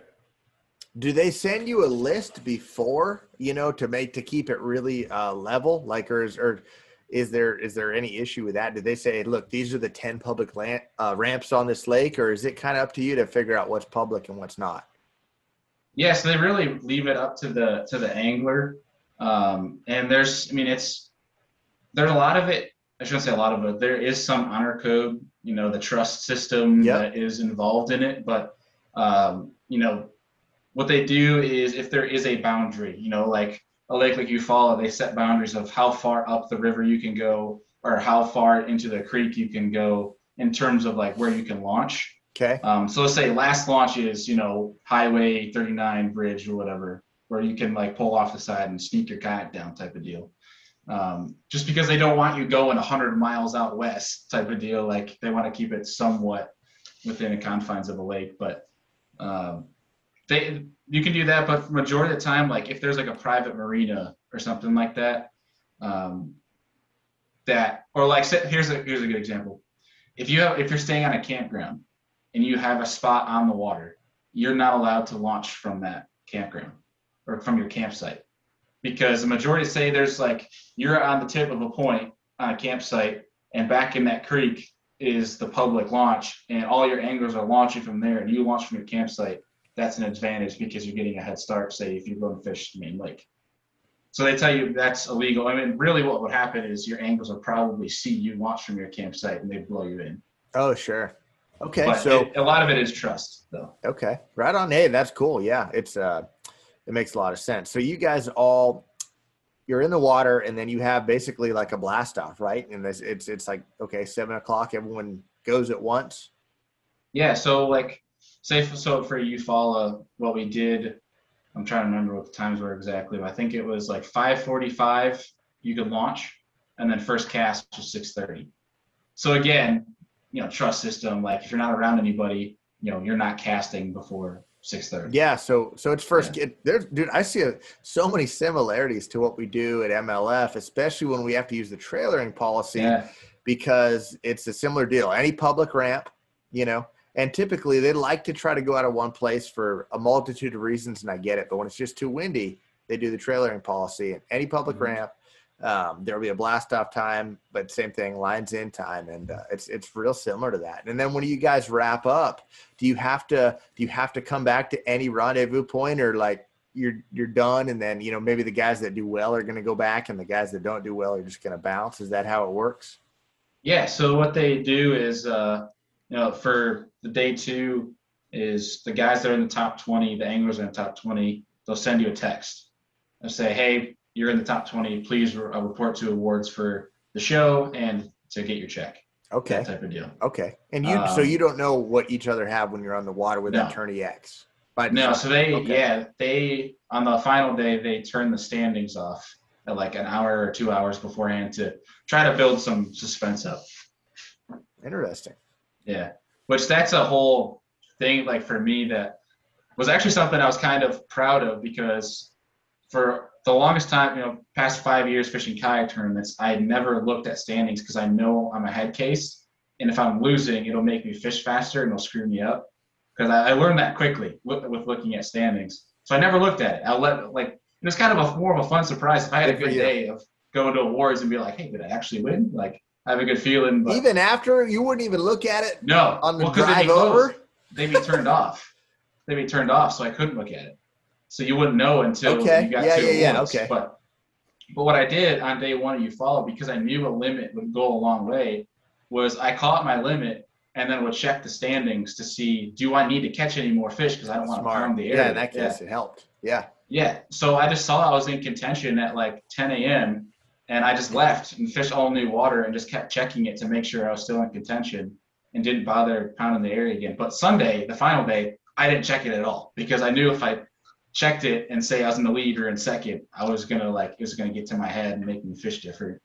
[SPEAKER 1] do they send you a list before you know to make to keep it really uh, level like or is, or is there is there any issue with that did they say look these are the 10 public land, uh, ramps on this lake or is it kind of up to you to figure out what's public and what's not
[SPEAKER 2] Yeah, so they really leave it up to the to the angler. Um, and there's, I mean, it's there's a lot of it. I shouldn't say a lot of it. There is some honor code, you know, the trust system
[SPEAKER 1] Yep.
[SPEAKER 2] that is involved in it. But um, you know, what they do is if there is a boundary, you know, like a lake like Eufaula, they set boundaries of how far up the river you can go or how far into the creek you can go in terms of like where you can launch.
[SPEAKER 1] okay
[SPEAKER 2] Um, so let's say last launch is, you know, Highway 39 bridge or whatever, where you can like pull off the side and sneak your kayak down type of deal. Um, just because they don't want you going 100 miles out west type of deal, like they want to keep it somewhat within the confines of a lake. But um, they, you can do that, but majority of the time, like if there's like a private marina or something like that, um, that or like here's a here's a good example. If you have if you're staying on a campground and you have a spot on the water, you're not allowed to launch from that campground or from your campsite. Because the majority say there's like you're on the tip of a point on a campsite and back in that creek is the public launch and all your anglers are launching from there and you launch from your campsite, that's an advantage because you're getting a head start, say if you go and fish the main lake. So they tell you that's illegal. I mean, really what would happen is your anglers would probably see you launch from your campsite and they'd blow you in.
[SPEAKER 1] oh sure okay
[SPEAKER 2] But
[SPEAKER 1] so
[SPEAKER 2] it- a lot of it is trust, though.
[SPEAKER 1] Okay, right on. Hey, that's cool. Yeah, it's uh, it makes a lot of sense. So you guys all, you're in the water, and then you have basically like a blast off, right? And it's it's, it's like okay, seven o'clock, everyone goes at once.
[SPEAKER 2] Yeah. So like, say for, so for Eufaula what we did. I'm trying to remember what the times were exactly, but I think it was like 5:45. You could launch, and then first cast was 6:30. So again, you know, trust system. Like if you're not around anybody, you know, you're not casting before six thirty.
[SPEAKER 1] Yeah, so so it's first. It, there's, dude, I see a, so many similarities to what we do at MLF, especially when we have to use the trailering policy
[SPEAKER 2] Yeah.
[SPEAKER 1] because it's a similar deal. Any public ramp, you know, and typically they like to try to go out of one place for a multitude of reasons, and I get it. But when it's just too windy, they do the trailering policy. And any public
[SPEAKER 2] Mhm.
[SPEAKER 1] ramp, um, there will be a blast off time, but same thing, lines in time, and uh, it's it's real similar to that. And then when you guys wrap up, do you have to do you have to come back to any rendezvous point, or like you're you're done, and then you know maybe the guys that do well are going to go back, and the guys that don't do well are just going to bounce? Is that how it works?
[SPEAKER 2] Yeah. So what they do is, uh, you know, for the day two, is the guys that are in the top 20, the anglers in the top 20, they'll send you a text and say, hey, you're in the top 20. Please re- uh, report to awards for the show and to get your check.
[SPEAKER 1] Okay.
[SPEAKER 2] That type of deal.
[SPEAKER 1] Okay. And you, so
[SPEAKER 2] Um,
[SPEAKER 1] you don't know what each other have when you're on the water with
[SPEAKER 2] No.
[SPEAKER 1] TourneyX. But
[SPEAKER 2] No, so they,
[SPEAKER 1] Okay.
[SPEAKER 2] yeah, they, on the final day, they turn the standings off at like an hour or two hours beforehand to try to build some suspense up.
[SPEAKER 1] Interesting.
[SPEAKER 2] Yeah, which that's a whole thing. Like for me, that was actually something I was kind of proud of because for the longest time, you know, past five years fishing kayak tournaments, I had never looked at standings because I know I'm a head case, and if I'm losing, it'll make me fish faster and it'll screw me up. Because I, I learned that quickly with, with looking at standings, so I never looked at it. I let like it was kind of a more of a fun surprise if I had a
[SPEAKER 1] Good for
[SPEAKER 2] good
[SPEAKER 1] you.
[SPEAKER 2] day of going to awards and be like, hey, did I actually win? Like have a good feeling. But
[SPEAKER 1] Even after you wouldn't even look at it
[SPEAKER 2] no,
[SPEAKER 1] on the
[SPEAKER 2] well,
[SPEAKER 1] drive over.
[SPEAKER 2] they'd be turned off. They'd be turned off, so I couldn't look at it. So you wouldn't know until
[SPEAKER 1] Okay.
[SPEAKER 2] you got
[SPEAKER 1] Yeah,
[SPEAKER 2] to
[SPEAKER 1] yeah, yeah. Okay.
[SPEAKER 2] But but what I did on day one of Eufaula because I knew a limit would go a long way was I caught my limit and then would check the standings to see do I need to catch any more fish because I don't want to harm the area.
[SPEAKER 1] Yeah, in that case, it helped. Yeah.
[SPEAKER 2] Yeah. So I just saw I was in contention at like 10 a.m. and I just left and fished all new water and just kept checking it to make sure I was still in contention and didn't bother pounding the area again. But Sunday, the final day, I didn't check it at all because I knew if I checked it and say I was in the lead or in second, I was gonna like it was gonna get to my head and make me fish different.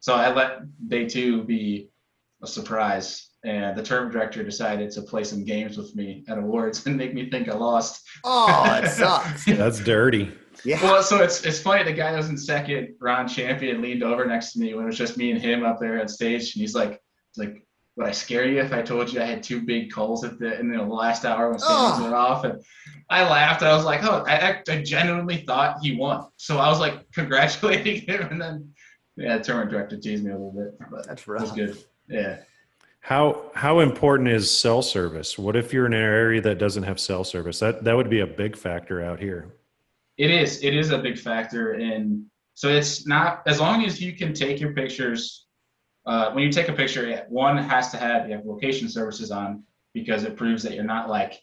[SPEAKER 2] So I let day two be a surprise. And the tournament director decided to play some games with me at awards and make me think I lost.
[SPEAKER 1] Oh, it sucks.
[SPEAKER 3] That's dirty.
[SPEAKER 1] Yeah.
[SPEAKER 2] Well, so it's it's funny. The guy that was in second, Ron Champion, leaned over next to me when it was just me and him up there on stage, and he's like, he's like, would I scare you if I told you I had two big calls at the in the last hour when standings
[SPEAKER 1] Oh.
[SPEAKER 2] went off? And I laughed. I was like, oh, I, I I genuinely thought he won. So I was like congratulating him, and then yeah, the tournament director teased me a little bit, but
[SPEAKER 1] That's
[SPEAKER 2] it was good. Yeah.
[SPEAKER 3] How how important is cell service? What if you're in an area that doesn't have cell service? That that would be a big factor out here.
[SPEAKER 2] It is. It is a big factor and So it's not as long as you can take your pictures. Uh, when you take a picture, one has to have you have location services on because it proves that you're not like,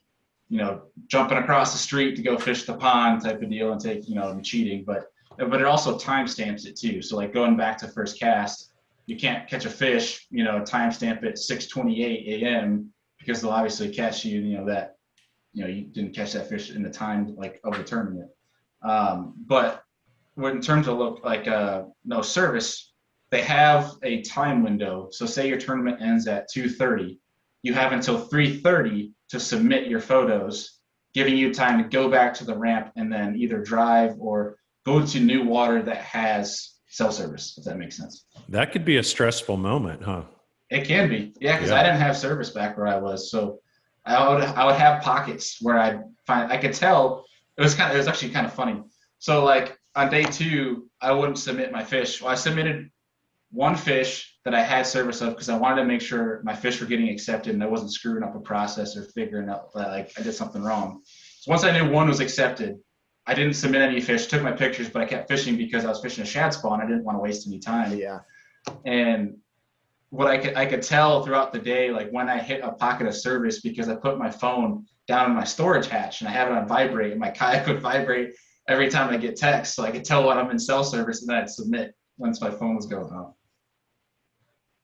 [SPEAKER 2] you know, jumping across the street to go fish the pond type of deal and take, you know, and cheating. But but it also timestamps it too. So like going back to first cast, you can't catch a fish, you know, timestamp it 6:28 a.m. because they'll obviously catch you, you know, that, you know, you didn't catch that fish in the time like of the tournament. Um, but when in terms of look like uh, no service, they have a time window. So say your tournament ends at 2:30, you have until 3:30 to submit your photos, giving you time to go back to the ramp and then either drive or go to new water that has cell service. If that makes sense.
[SPEAKER 3] That could be a stressful moment, huh?
[SPEAKER 2] It can be, yeah, because
[SPEAKER 3] Yeah.
[SPEAKER 2] I didn't have service back where I was, so I would I would have pockets where I find I could tell it was kind of it was actually kind of funny. So like on day two, I wouldn't submit my fish. Well, I submitted one fish that I had service of because I wanted to make sure my fish were getting accepted and I wasn't screwing up a process or figuring out that like I did something wrong. So once I knew one was accepted, I didn't submit any fish, took my pictures, but I kept fishing because I was fishing a shad spawn. I didn't want to waste any time
[SPEAKER 1] Yeah.
[SPEAKER 2] and what I could I could tell throughout the day, like when I hit a pocket of service, because I put my phone down in my storage hatch and I have it on vibrate, and my kayak would vibrate every time I get text, so I could tell when I'm in cell service, and then I'd submit once my phone was going off.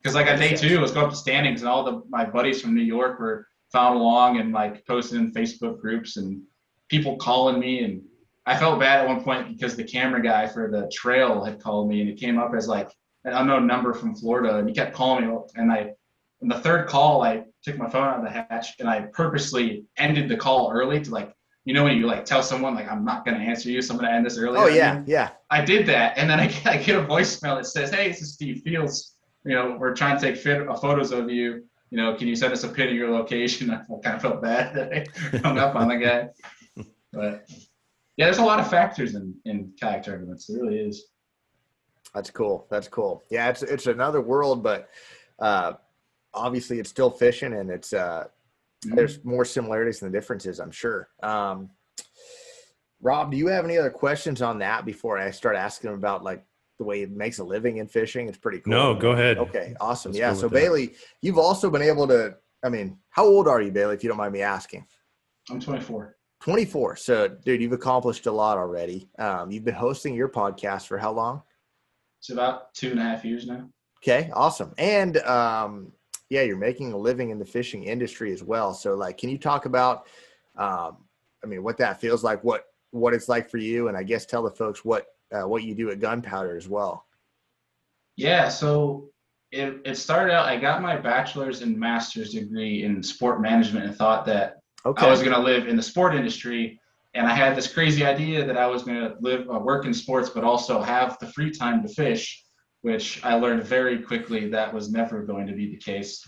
[SPEAKER 2] Because like on day two, I was going up to standings, and all the my buddies from New York were found along and like posted in Facebook groups and people calling me and I felt bad at one point because the camera guy for the trail had called me and it came up as like an unknown number from Florida, and he kept calling me. And I, in the third call, I took my phone out of the hatch and I purposely ended the call early to like you know when you like tell someone like I'm not gonna answer you, so I'm gonna end this early.
[SPEAKER 1] Oh yeah, yeah.
[SPEAKER 2] I did that, and then I get, I get a voicemail that says, "Hey, this is Steve Fields. You know, we're trying to take fit, uh, photos of you. You know, can you send us a pin of your location?" I kind of felt bad that I hung up on the guy, but yeah, there's a lot of factors in in kayak tournaments. There really is.
[SPEAKER 1] That's cool. That's cool. Yeah, it's it's another world, but uh, obviously it's still fishing, and it's uh, mm-hmm. there's more similarities than differences. I'm sure. Um, Rob, do you have any other questions on that before I start asking him about like the way he makes a living in fishing? It's pretty cool.
[SPEAKER 3] No, go ahead.
[SPEAKER 1] Okay, awesome. Let's yeah. So Bailey, that. you've also been able to. I mean, how old are you, Bailey? If you don't mind me asking.
[SPEAKER 2] I'm 24.
[SPEAKER 1] 24. So, dude, you've accomplished a lot already. Um, you've been hosting your podcast for how long?
[SPEAKER 2] It's about two and a half years now.
[SPEAKER 1] Okay, awesome. And um, yeah, you're making a living in the fishing industry as well. So, like, can you talk about, um, I mean, what that feels like, what what it's like for you, and I guess tell the folks what uh, what you do at Gunpowder as well.
[SPEAKER 2] Yeah, so it, it started out. I got my bachelor's and master's degree in sport management, and thought that okay. I was going to live in the sport industry and I had this crazy idea that I was going to live, uh, work in sports, but also have the free time to fish, which I learned very quickly that was never going to be the case.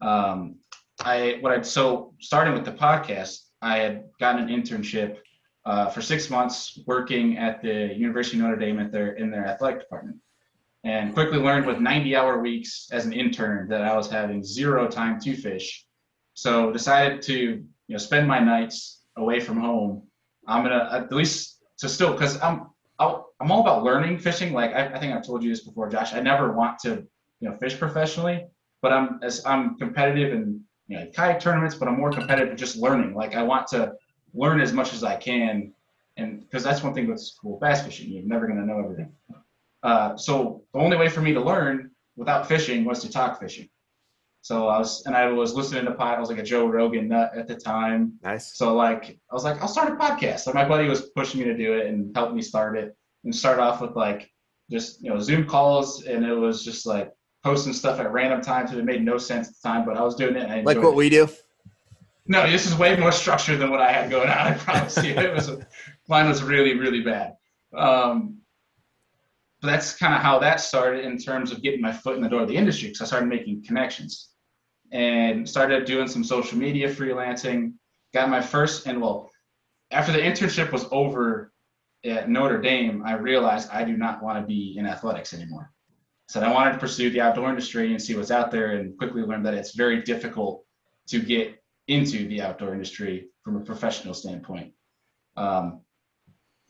[SPEAKER 2] Um, I what I so starting with the podcast, I had gotten an internship uh, for six months working at the University of Notre Dame at their in their athletic department, and quickly learned with 90 hour weeks as an intern that I was having zero time to fish. So decided to you know spend my nights away from home I'm gonna at least to still because I'm I'm all about learning fishing. Like I, I, think I've told you this before, Josh. I never want to you know fish professionally, but I'm as I'm competitive in you know kayak tournaments, but I'm more competitive just learning. Like I want to learn as much as I can, and because that's one thing with cool bass fishing, you're never gonna know everything. Uh, so the only way for me to learn without fishing was to talk fishing. So I was, and I was listening to pod. I was like a Joe Rogan nut at the time.
[SPEAKER 1] Nice.
[SPEAKER 2] So like, I was like, I'll start a podcast. So my buddy was pushing me to do it and helped me start it. And start off with like just you know Zoom calls, and it was just like posting stuff at random times. and It made no sense at the time, but I was doing it.
[SPEAKER 1] like what
[SPEAKER 2] it.
[SPEAKER 1] we do.
[SPEAKER 2] No, this is way more structured than what I had going on. I promise you, it was mine was really really bad. Um, but that's kind of how that started in terms of getting my foot in the door of the industry because I started making connections and started doing some social media freelancing. Got my first, and well, after the internship was over at Notre Dame, I realized I do not want to be in athletics anymore. So I wanted to pursue the outdoor industry and see what's out there, and quickly learned that it's very difficult to get into the outdoor industry from a professional standpoint. Um,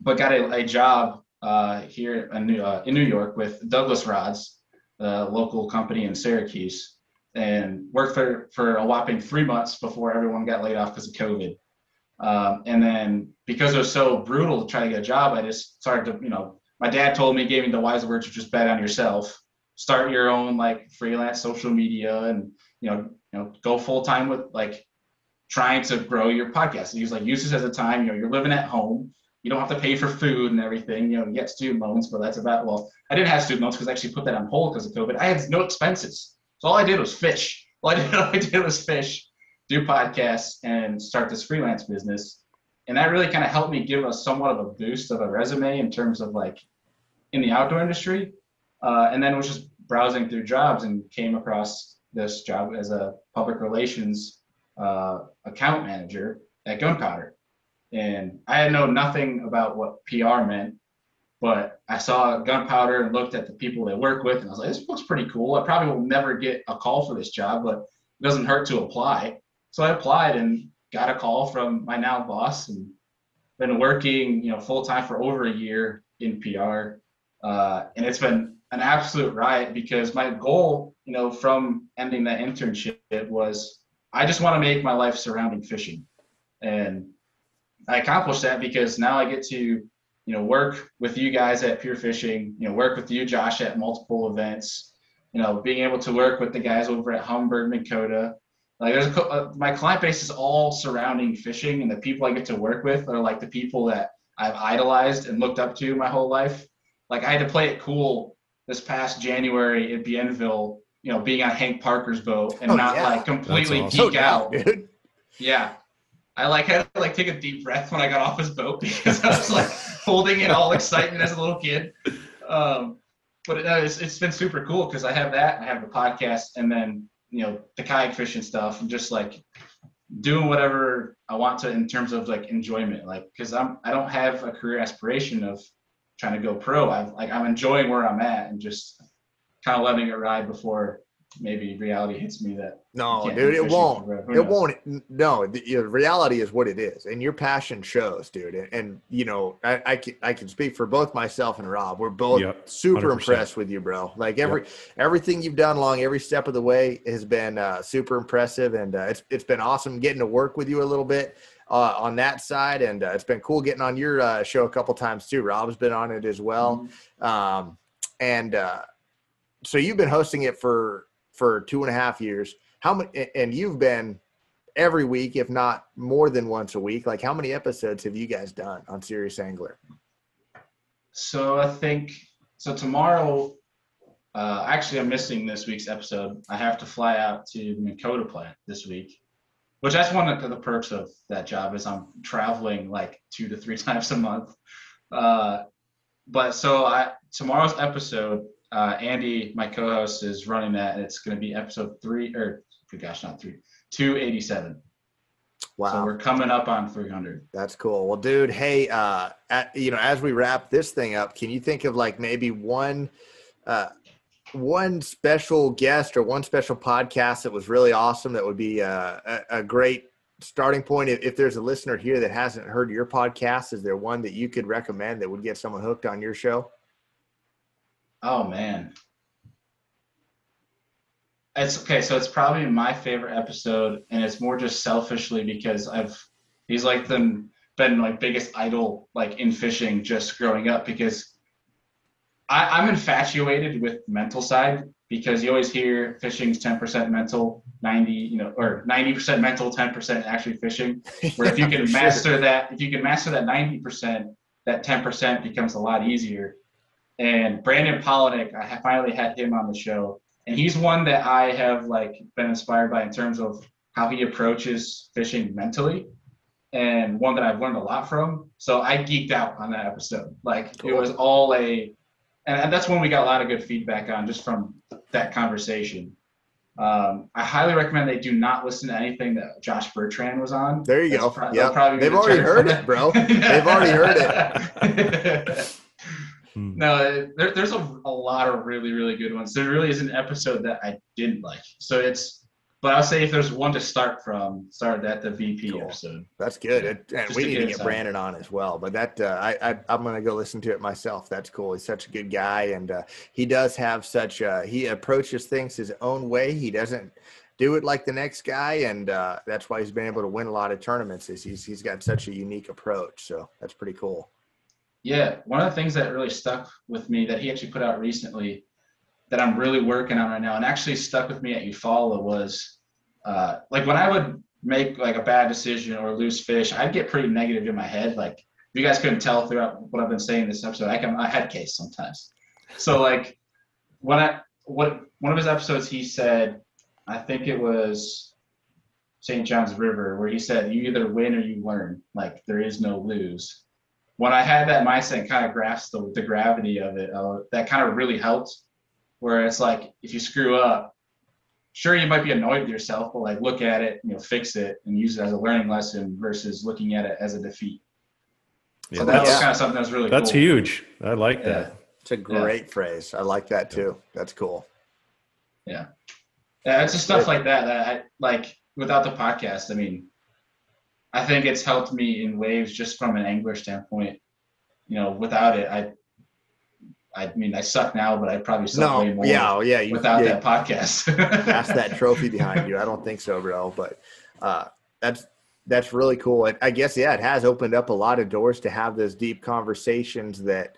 [SPEAKER 2] but got a, a job uh, here in New, uh, in New York with Douglas Rods, a local company in Syracuse, and worked for, for a whopping three months before everyone got laid off because of COVID. Um, and then because it was so brutal to try to get a job, I just started to, you know, my dad told me, gave me the wise words to just bet on yourself, start your own like freelance social media and, you know, you know, go full time with like trying to grow your podcast. He was like, use this as a time, you know, you're living at home. You don't have to pay for food and everything. You know, you get student loans, but that's about, well, I didn't have student loans because I actually put that on hold because of COVID. I had no expenses. So all I did was fish. All I did, all I did was fish, do podcasts, and start this freelance business. And that really kind of helped me give us somewhat of a boost of a resume in terms of like in the outdoor industry. Uh, and then was just browsing through jobs and came across this job as a public relations uh, account manager at Gunpowder. And I had known nothing about what PR meant but I saw gunpowder and looked at the people they work with, and I was like, this looks pretty cool. I probably will never get a call for this job, but it doesn't hurt to apply. So I applied and got a call from my now boss, and been working, you know, full time for over a year in PR, uh, and it's been an absolute riot because my goal, you know, from ending that internship was I just want to make my life surrounding fishing, and I accomplished that because now I get to you know, work with you guys at Pure Fishing, you know, work with you, Josh, at multiple events, you know, being able to work with the guys over at Humminbird Minn Kota. Like there's a, uh, my client base is all surrounding fishing and the people I get to work with are like the people that I've idolized and looked up to my whole life. Like I had to play it cool this past January at Bienville, you know, being on Hank Parker's boat and oh, not yeah. like completely awesome. geek out. yeah. I like had to like take a deep breath when I got off his boat because I was like holding in all excitement as a little kid. Um, but it, it's, it's been super cool because I have that, I have the podcast, and then you know the kayak fishing stuff, and just like doing whatever I want to in terms of like enjoyment. Like because I'm I don't have a career aspiration of trying to go pro. I've like I'm enjoying where I'm at and just kind of letting it ride before maybe reality hits me that
[SPEAKER 1] no dude it won't. it won't. No the, the, reality is what it is and your passion shows dude and, and you know I, I, can i can speak for both myself and rob. We're both yep, super 100%. impressed with you bro. Like every yep. everything you've done along every step of the way has been uh, super impressive and uh, it's, it's been awesome getting to work with you a little bit uh, on that side and uh, it's been cool getting on your uh, show a couple times too. Rob's been on it as well. Mm-hmm. um, and uh, so you've been hosting it for for two and a half years. How many? And you've been every week, if not more than once a week. Like, how many episodes have you guys done on Serious Angler?
[SPEAKER 2] So I think so. Tomorrow, uh, actually, I'm missing this week's episode. I have to fly out to Dakota plant this week, which that's one of the perks of that job is I'm traveling like two to three times a month. Uh, but so I tomorrow's episode uh, Andy, my co-host, is running that, and it's going to be episode three or gosh, not three, two eighty seven. Wow. So we're coming up on 300.
[SPEAKER 1] That's cool. Well, dude, hey, uh, at, you know, as we wrap this thing up, can you think of like maybe one, uh, one special guest or one special podcast that was really awesome that would be uh, a, a great starting point if, if, there's a listener here that hasn't heard your podcast is there one that you could recommend that would get someone hooked on your show
[SPEAKER 2] Oh man. It's okay, so it's probably my favorite episode, and it's more just selfishly because I've he's like the been like biggest idol like in fishing just growing up because I, I'm infatuated with mental side because you always hear fishing's 10% mental, 90, you know, or 90% mental, 10% actually fishing. Where if you can master that, if you can master that 90%, that 10% becomes a lot easier. And Brandon Palaniuk, I finally had him on the show, and he's one that I have like been inspired by in terms of how he approaches fishing mentally, and one that I've learned a lot from. So I geeked out on that episode. Like cool. it was all a, and that's when we got a lot of good feedback on just from that conversation. Um, I highly recommend they do not listen to anything that Josh Bertrand was on.
[SPEAKER 1] There you That's go. Pro- yeah, they've already heard it, bro. they've already heard it.
[SPEAKER 2] Hmm. No, there, there's a, a lot of really, really good ones. There really is an episode that I didn't like. So it's, but I'll say if there's one to start from, start at the BP cool. episode.
[SPEAKER 1] That's good. It, and we need to get Brandon on as well. But that uh, I, I am gonna go listen to it myself. That's cool. He's such a good guy, and uh, he does have such. Uh, he approaches things his own way. He doesn't do it like the next guy, and uh, that's why he's been able to win a lot of tournaments. Is he's he's got such a unique approach. So that's pretty cool.
[SPEAKER 2] Yeah, one of the things that really stuck with me that he actually put out recently that I'm really working on right now and actually stuck with me at Eufaula was uh, like when I would make like a bad decision or lose fish, I'd get pretty negative in my head. Like you guys couldn't tell throughout what I've been saying this episode, I can a head case sometimes. So like when I what one of his episodes he said, I think it was St. John's River, where he said you either win or you learn. Like there is no lose when I had that mindset and kind of grasped the, the gravity of it, uh, that kind of really helped. Where it's like, if you screw up, sure you might be annoyed with yourself, but like look at it, you know, fix it and use it as a learning lesson versus looking at it as a defeat. Yeah, so that's, kind of something that's really
[SPEAKER 3] that's
[SPEAKER 2] cool.
[SPEAKER 3] huge. I like yeah. that.
[SPEAKER 1] It's a great yeah. phrase. I like that too. That's cool.
[SPEAKER 2] Yeah. Yeah, it's just stuff like that that I like without the podcast, I mean, I think it's helped me in waves just from an angler standpoint. You know, without it, I, I mean, I suck now, but I probably suck no, way more.
[SPEAKER 1] Yeah, oh, yeah. You,
[SPEAKER 2] without
[SPEAKER 1] yeah,
[SPEAKER 2] that podcast,
[SPEAKER 1] that's that trophy behind you. I don't think so, bro. But uh, that's that's really cool. I guess yeah, it has opened up a lot of doors to have those deep conversations that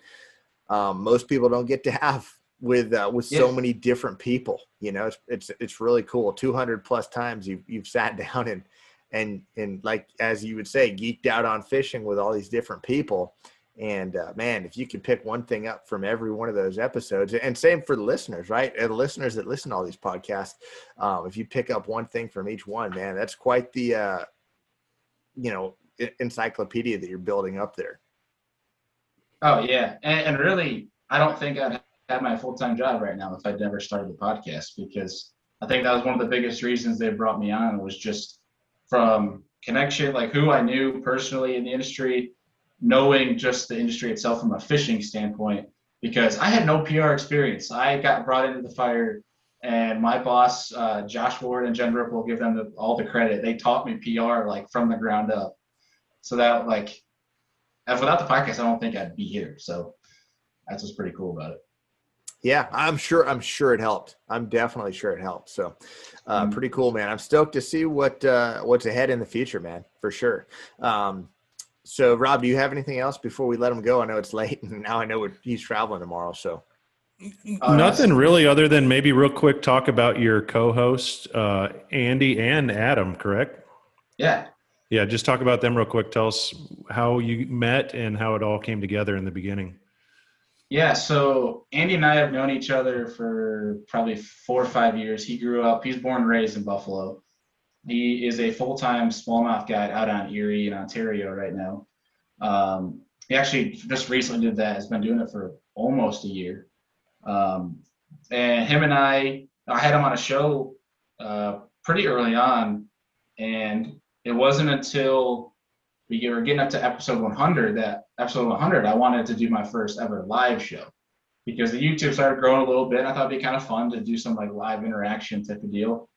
[SPEAKER 1] um, most people don't get to have with uh, with yeah. so many different people. You know, it's it's it's really cool. Two hundred plus times you've you've sat down and and and like as you would say geeked out on fishing with all these different people. And uh, man if you could pick one thing up from every one of those episodes and same for the listeners right? And the listeners that listen to all these podcasts um, if you pick up one thing from each one man that's quite the uh, you know encyclopedia that you're building up there.
[SPEAKER 2] Oh yeah, and, and really, I don't think I'd have my full time job right now if I'd never started the podcast because I think that was one of the biggest reasons they brought me on was just from connection, like who I knew personally in the industry, knowing just the industry itself from a fishing standpoint. Because I had no PR experience. I got brought into the fire, and my boss, uh, Josh Ward and Jen Ripple, give them the, all the credit. They taught me PR like from the ground up. So that like, without the podcast, I don't think I'd be here. So that's what's pretty cool about it.
[SPEAKER 1] Yeah, I'm sure. I'm sure it helped. I'm definitely sure it helped. So, uh, mm-hmm. pretty cool, man. I'm stoked to see what uh, what's ahead in the future, man, for sure. Um, so, Rob, do you have anything else before we let him go? I know it's late, and now I know he's traveling tomorrow. So,
[SPEAKER 3] uh, nothing really, other than maybe real quick talk about your co-host uh, Andy and Adam. Correct?
[SPEAKER 2] Yeah.
[SPEAKER 3] Yeah, just talk about them real quick. Tell us how you met and how it all came together in the beginning.
[SPEAKER 2] Yeah, so Andy and I have known each other for probably four or five years. He grew up, he's born and raised in Buffalo. He is a full time smallmouth guide out on Erie in Ontario right now. Um, he actually just recently did that, has been doing it for almost a year. Um, and him and I, I had him on a show uh, pretty early on. And it wasn't until we were getting up to episode 100 that episode 100 i wanted to do my first ever live show. Because the youtube started growing a little bit i thought it'd be kind of fun to do some like live interaction type of deal.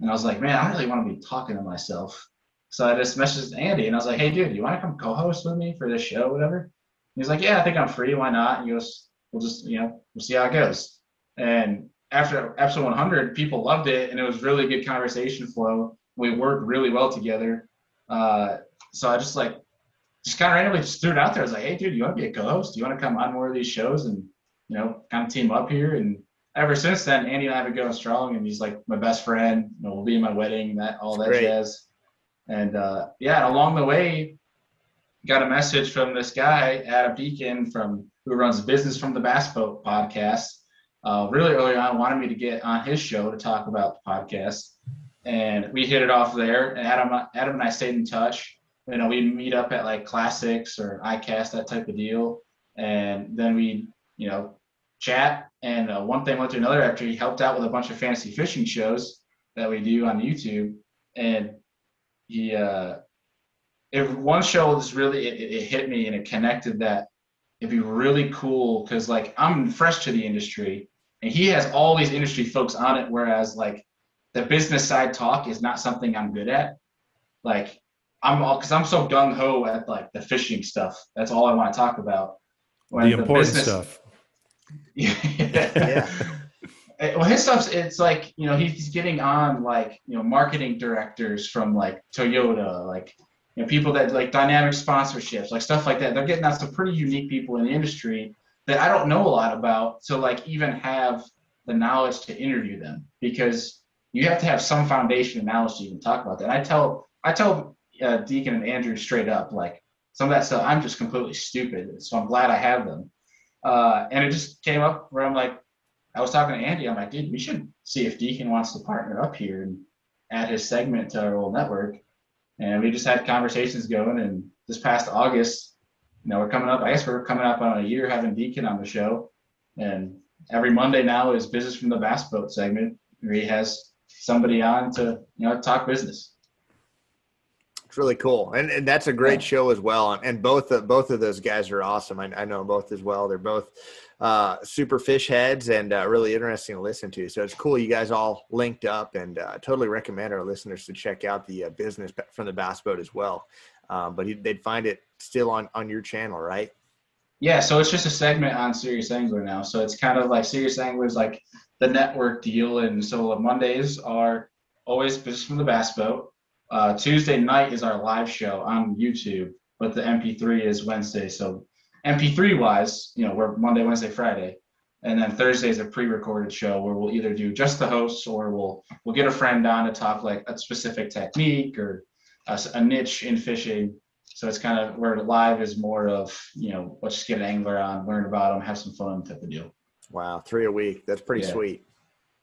[SPEAKER 2] And i was like man i really want to be talking to myself. So i just messaged andy and i was like hey dude you want to come co-host with me for this show whatever? He's like yeah i think i'm free. Why not? And he goes we'll just you know we'll see how it goes. And after episode 100 people loved it and it was really good conversation flow. We worked really well together. Uh, so I just like just kind of randomly just threw it out there. I was like, hey, dude, you want to be a co-host? Do you want to come on more of these shows and you know kind of team up here? And ever since then, Andy and I have been going strong, and he's like my best friend. You know, we'll be in my wedding, that all that Great. jazz. And uh, yeah, along the way, got a message from this guy, Adam Deacon, from who runs Business from the Bass Boat podcast. Uh, really early on, wanted me to get on his show to talk about the podcast, and we hit it off there. And Adam, Adam and I stayed in touch you know, we meet up at like classics or ICAST, that type of deal. And then we, you know, chat. And uh, one thing went to another after he helped out with a bunch of fantasy fishing shows that we do on YouTube. And he, uh, if one show was really, it, it hit me and it connected that it'd be really cool because like I'm fresh to the industry and he has all these industry folks on it. Whereas like the business side talk is not something I'm good at. Like I'm all because I'm so gung ho at like the fishing stuff. That's all I want to talk about.
[SPEAKER 3] When the important business, stuff.
[SPEAKER 2] yeah. yeah. well, his stuff's it's like you know he's getting on like you know marketing directors from like Toyota, like you know people that like dynamic sponsorships, like stuff like that. They're getting out some pretty unique people in the industry that I don't know a lot about. So like even have the knowledge to interview them because you have to have some foundation of knowledge to even talk about that. And I tell I tell uh, Deacon and Andrew straight up like some of that stuff. I'm just completely stupid, so I'm glad I have them. Uh, and it just came up where I'm like, I was talking to Andy. I'm like, dude, we should see if Deacon wants to partner up here and add his segment to our whole network. And we just had conversations going. And this past August, you know, we're coming up. I guess we're coming up on a year having Deacon on the show. And every Monday now is business from the bass boat segment where he has somebody on to you know talk business.
[SPEAKER 1] Really cool, and, and that's a great yeah. show as well. And both of, both of those guys are awesome. I, I know both as well. They're both uh, super fish heads and uh, really interesting to listen to. So it's cool you guys all linked up, and uh, totally recommend our listeners to check out the uh, business from the bass boat as well. Um, but he, they'd find it still on on your channel, right?
[SPEAKER 2] Yeah, so it's just a segment on Serious Angler now. So it's kind of like Serious Angler is like the network deal, and so Mondays are always business from the bass boat uh, Tuesday night is our live show on YouTube, but the MP3 is Wednesday. So MP3 wise, you know, we're Monday, Wednesday, Friday, and then Thursday is a pre-recorded show where we'll either do just the hosts or we'll we'll get a friend on to talk like a specific technique or a, a niche in fishing. So it's kind of where live is more of you know let's just get an angler on, learn about them, have some fun type of deal.
[SPEAKER 1] Wow, three a week. That's pretty yeah. sweet.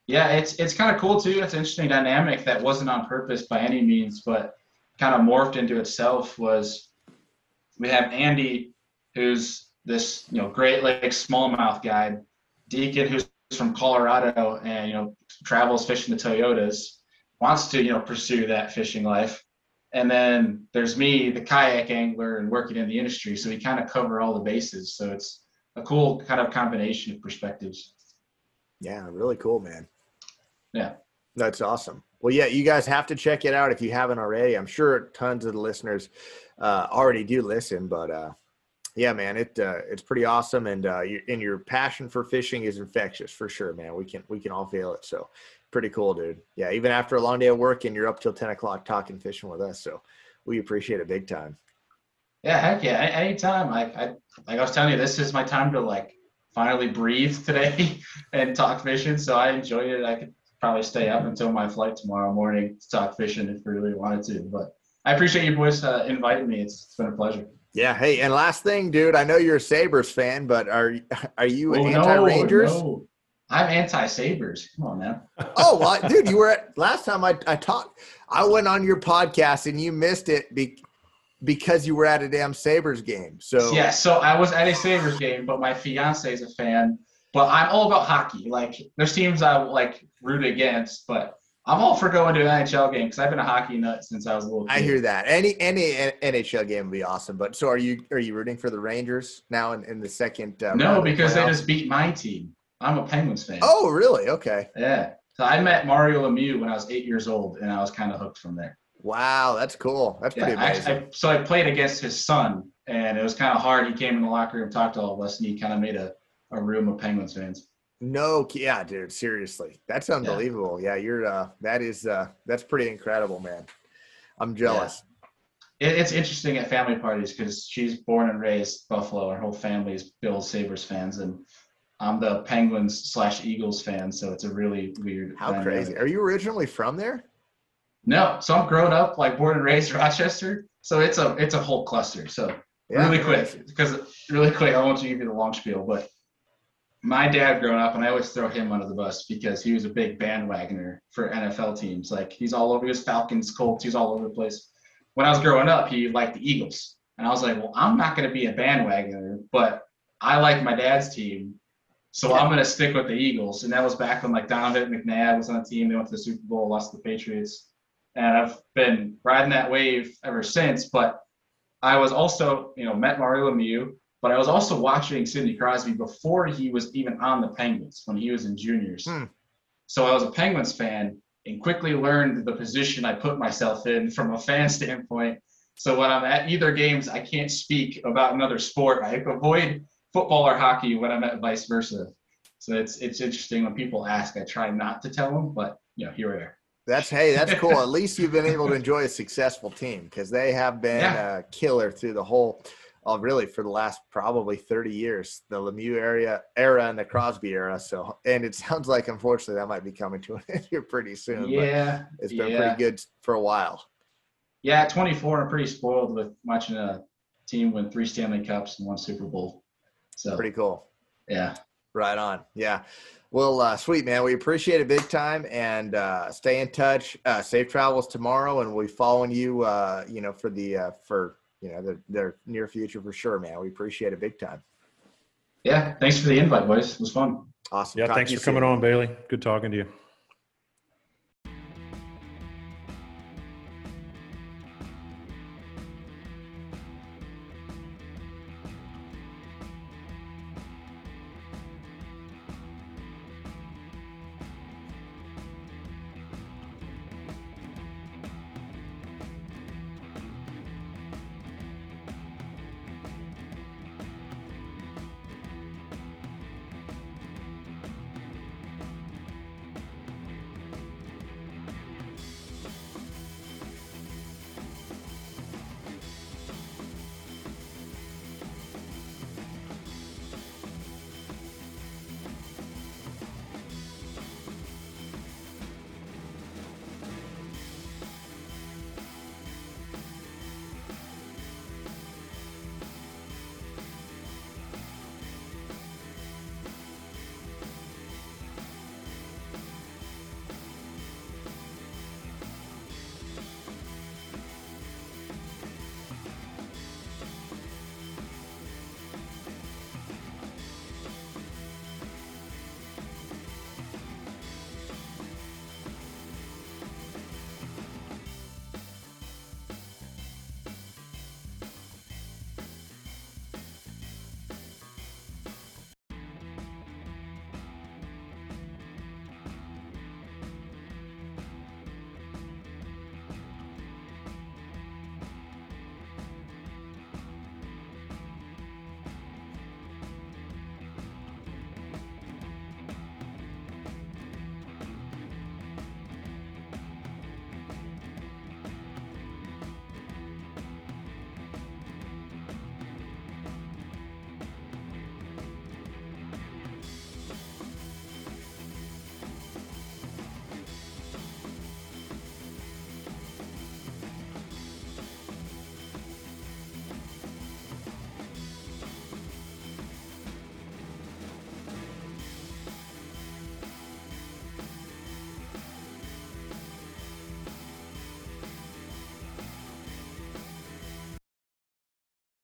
[SPEAKER 2] Yeah, it's it's kind of cool too. It's an interesting dynamic that wasn't on purpose by any means, but kind of morphed into itself was we have Andy, who's this you know Great Lakes smallmouth guide, Deacon, who's from Colorado and you know travels fishing the Toyotas, wants to you know pursue that fishing life, and then there's me, the kayak angler, and working in the industry. So we kind of cover all the bases. So it's a cool kind of combination of perspectives.
[SPEAKER 1] Yeah, really cool, man.
[SPEAKER 2] Yeah.
[SPEAKER 1] That's awesome. Well, yeah, you guys have to check it out if you haven't already. I'm sure tons of the listeners uh, already do listen, but uh, yeah, man, it uh, it's pretty awesome, and uh, your, and your passion for fishing is infectious for sure, man. We can we can all feel it. So pretty cool, dude. Yeah, even after a long day of work, and you're up till ten o'clock talking fishing with us, so we appreciate it big time.
[SPEAKER 2] Yeah, heck yeah. Anytime. I, I like I was telling you, this is my time to like finally breathe today and talk fishing. So I enjoyed it. I could probably stay up until my flight tomorrow morning to talk fishing if we really wanted to. But I appreciate you boys uh, inviting me. It's, it's been a pleasure.
[SPEAKER 1] Yeah. Hey, and last thing, dude. I know you're a Sabres fan, but are are you oh, anti Rangers? No, no.
[SPEAKER 2] I'm anti Sabres. Come on man.
[SPEAKER 1] oh, well, dude, you were at last time I I talked. I went on your podcast and you missed it be, because you were at a damn Sabres game. So
[SPEAKER 2] yeah, so I was at a Sabres game, but my fiance is a fan but I'm all about hockey. Like there's teams I like root against, but I'm all for going to an NHL game because I've been a hockey nut since I was a little. Kid.
[SPEAKER 1] I hear that. Any any NHL game would be awesome. But so are you? Are you rooting for the Rangers now in, in the second?
[SPEAKER 2] Uh, no, because the they just beat my team. I'm a Penguins fan.
[SPEAKER 1] Oh, really? Okay.
[SPEAKER 2] Yeah. So I met Mario Lemieux when I was eight years old, and I was kind of hooked from there.
[SPEAKER 1] Wow, that's cool. That's pretty amazing.
[SPEAKER 2] I, I, so I played against his son, and it was kind of hard. He came in the locker room, talked to all of us, and he kind of made a a room of Penguins fans.
[SPEAKER 1] No, yeah, dude, seriously, that's unbelievable. Yeah, yeah you're uh, that is uh, that's pretty incredible, man. I'm jealous.
[SPEAKER 2] Yeah. It, it's interesting at family parties because she's born and raised Buffalo. Her whole family is Bills Sabres fans, and I'm the Penguins slash Eagles fan. So it's a really weird.
[SPEAKER 1] How crazy! Are you originally from there?
[SPEAKER 2] No, so I'm grown up like born and raised Rochester. So it's a it's a whole cluster. So yeah, really quick, because really quick, I won't give you the long spiel, but my dad growing up, and I always throw him under the bus because he was a big bandwagoner for NFL teams. Like he's all over. his Falcons, Colts. He's all over the place. When I was growing up, he liked the Eagles, and I was like, well, I'm not going to be a bandwagoner, but I like my dad's team, so I'm going to stick with the Eagles. And that was back when like Donovan McNabb was on the team. They went to the Super Bowl, lost to the Patriots, and I've been riding that wave ever since. But I was also, you know, met Mario Lemieux but I was also watching Sidney Crosby before he was even on the Penguins when he was in juniors. Hmm. So I was a Penguins fan and quickly learned the position I put myself in from a fan standpoint. So when I'm at either games, I can't speak about another sport. I avoid football or hockey when I'm at vice versa. So it's it's interesting when people ask. I try not to tell them, but you know, here we are.
[SPEAKER 1] That's hey, that's cool. At least you've been able to enjoy a successful team because they have been yeah. a killer through the whole oh, really for the last probably 30 years, the Lemieux area era and the Crosby era. So, and it sounds like unfortunately that might be coming to an end here pretty soon.
[SPEAKER 2] Yeah,
[SPEAKER 1] it's been
[SPEAKER 2] yeah.
[SPEAKER 1] pretty good for a while.
[SPEAKER 2] Yeah, at 24, I'm pretty spoiled with watching a team win three Stanley Cups and one Super Bowl. So
[SPEAKER 1] pretty cool.
[SPEAKER 2] Yeah.
[SPEAKER 1] Right on. Yeah. Well, uh, sweet man, we appreciate it big time, and uh, stay in touch. Uh, safe travels tomorrow, and we'll be following you. Uh, you know, for the uh, for you know, their, their near future for sure, man. We appreciate it big time.
[SPEAKER 2] Yeah. Thanks for the invite, boys. It was fun.
[SPEAKER 1] Awesome.
[SPEAKER 3] Yeah. Talk thanks for coming on, Bailey. Good talking to you.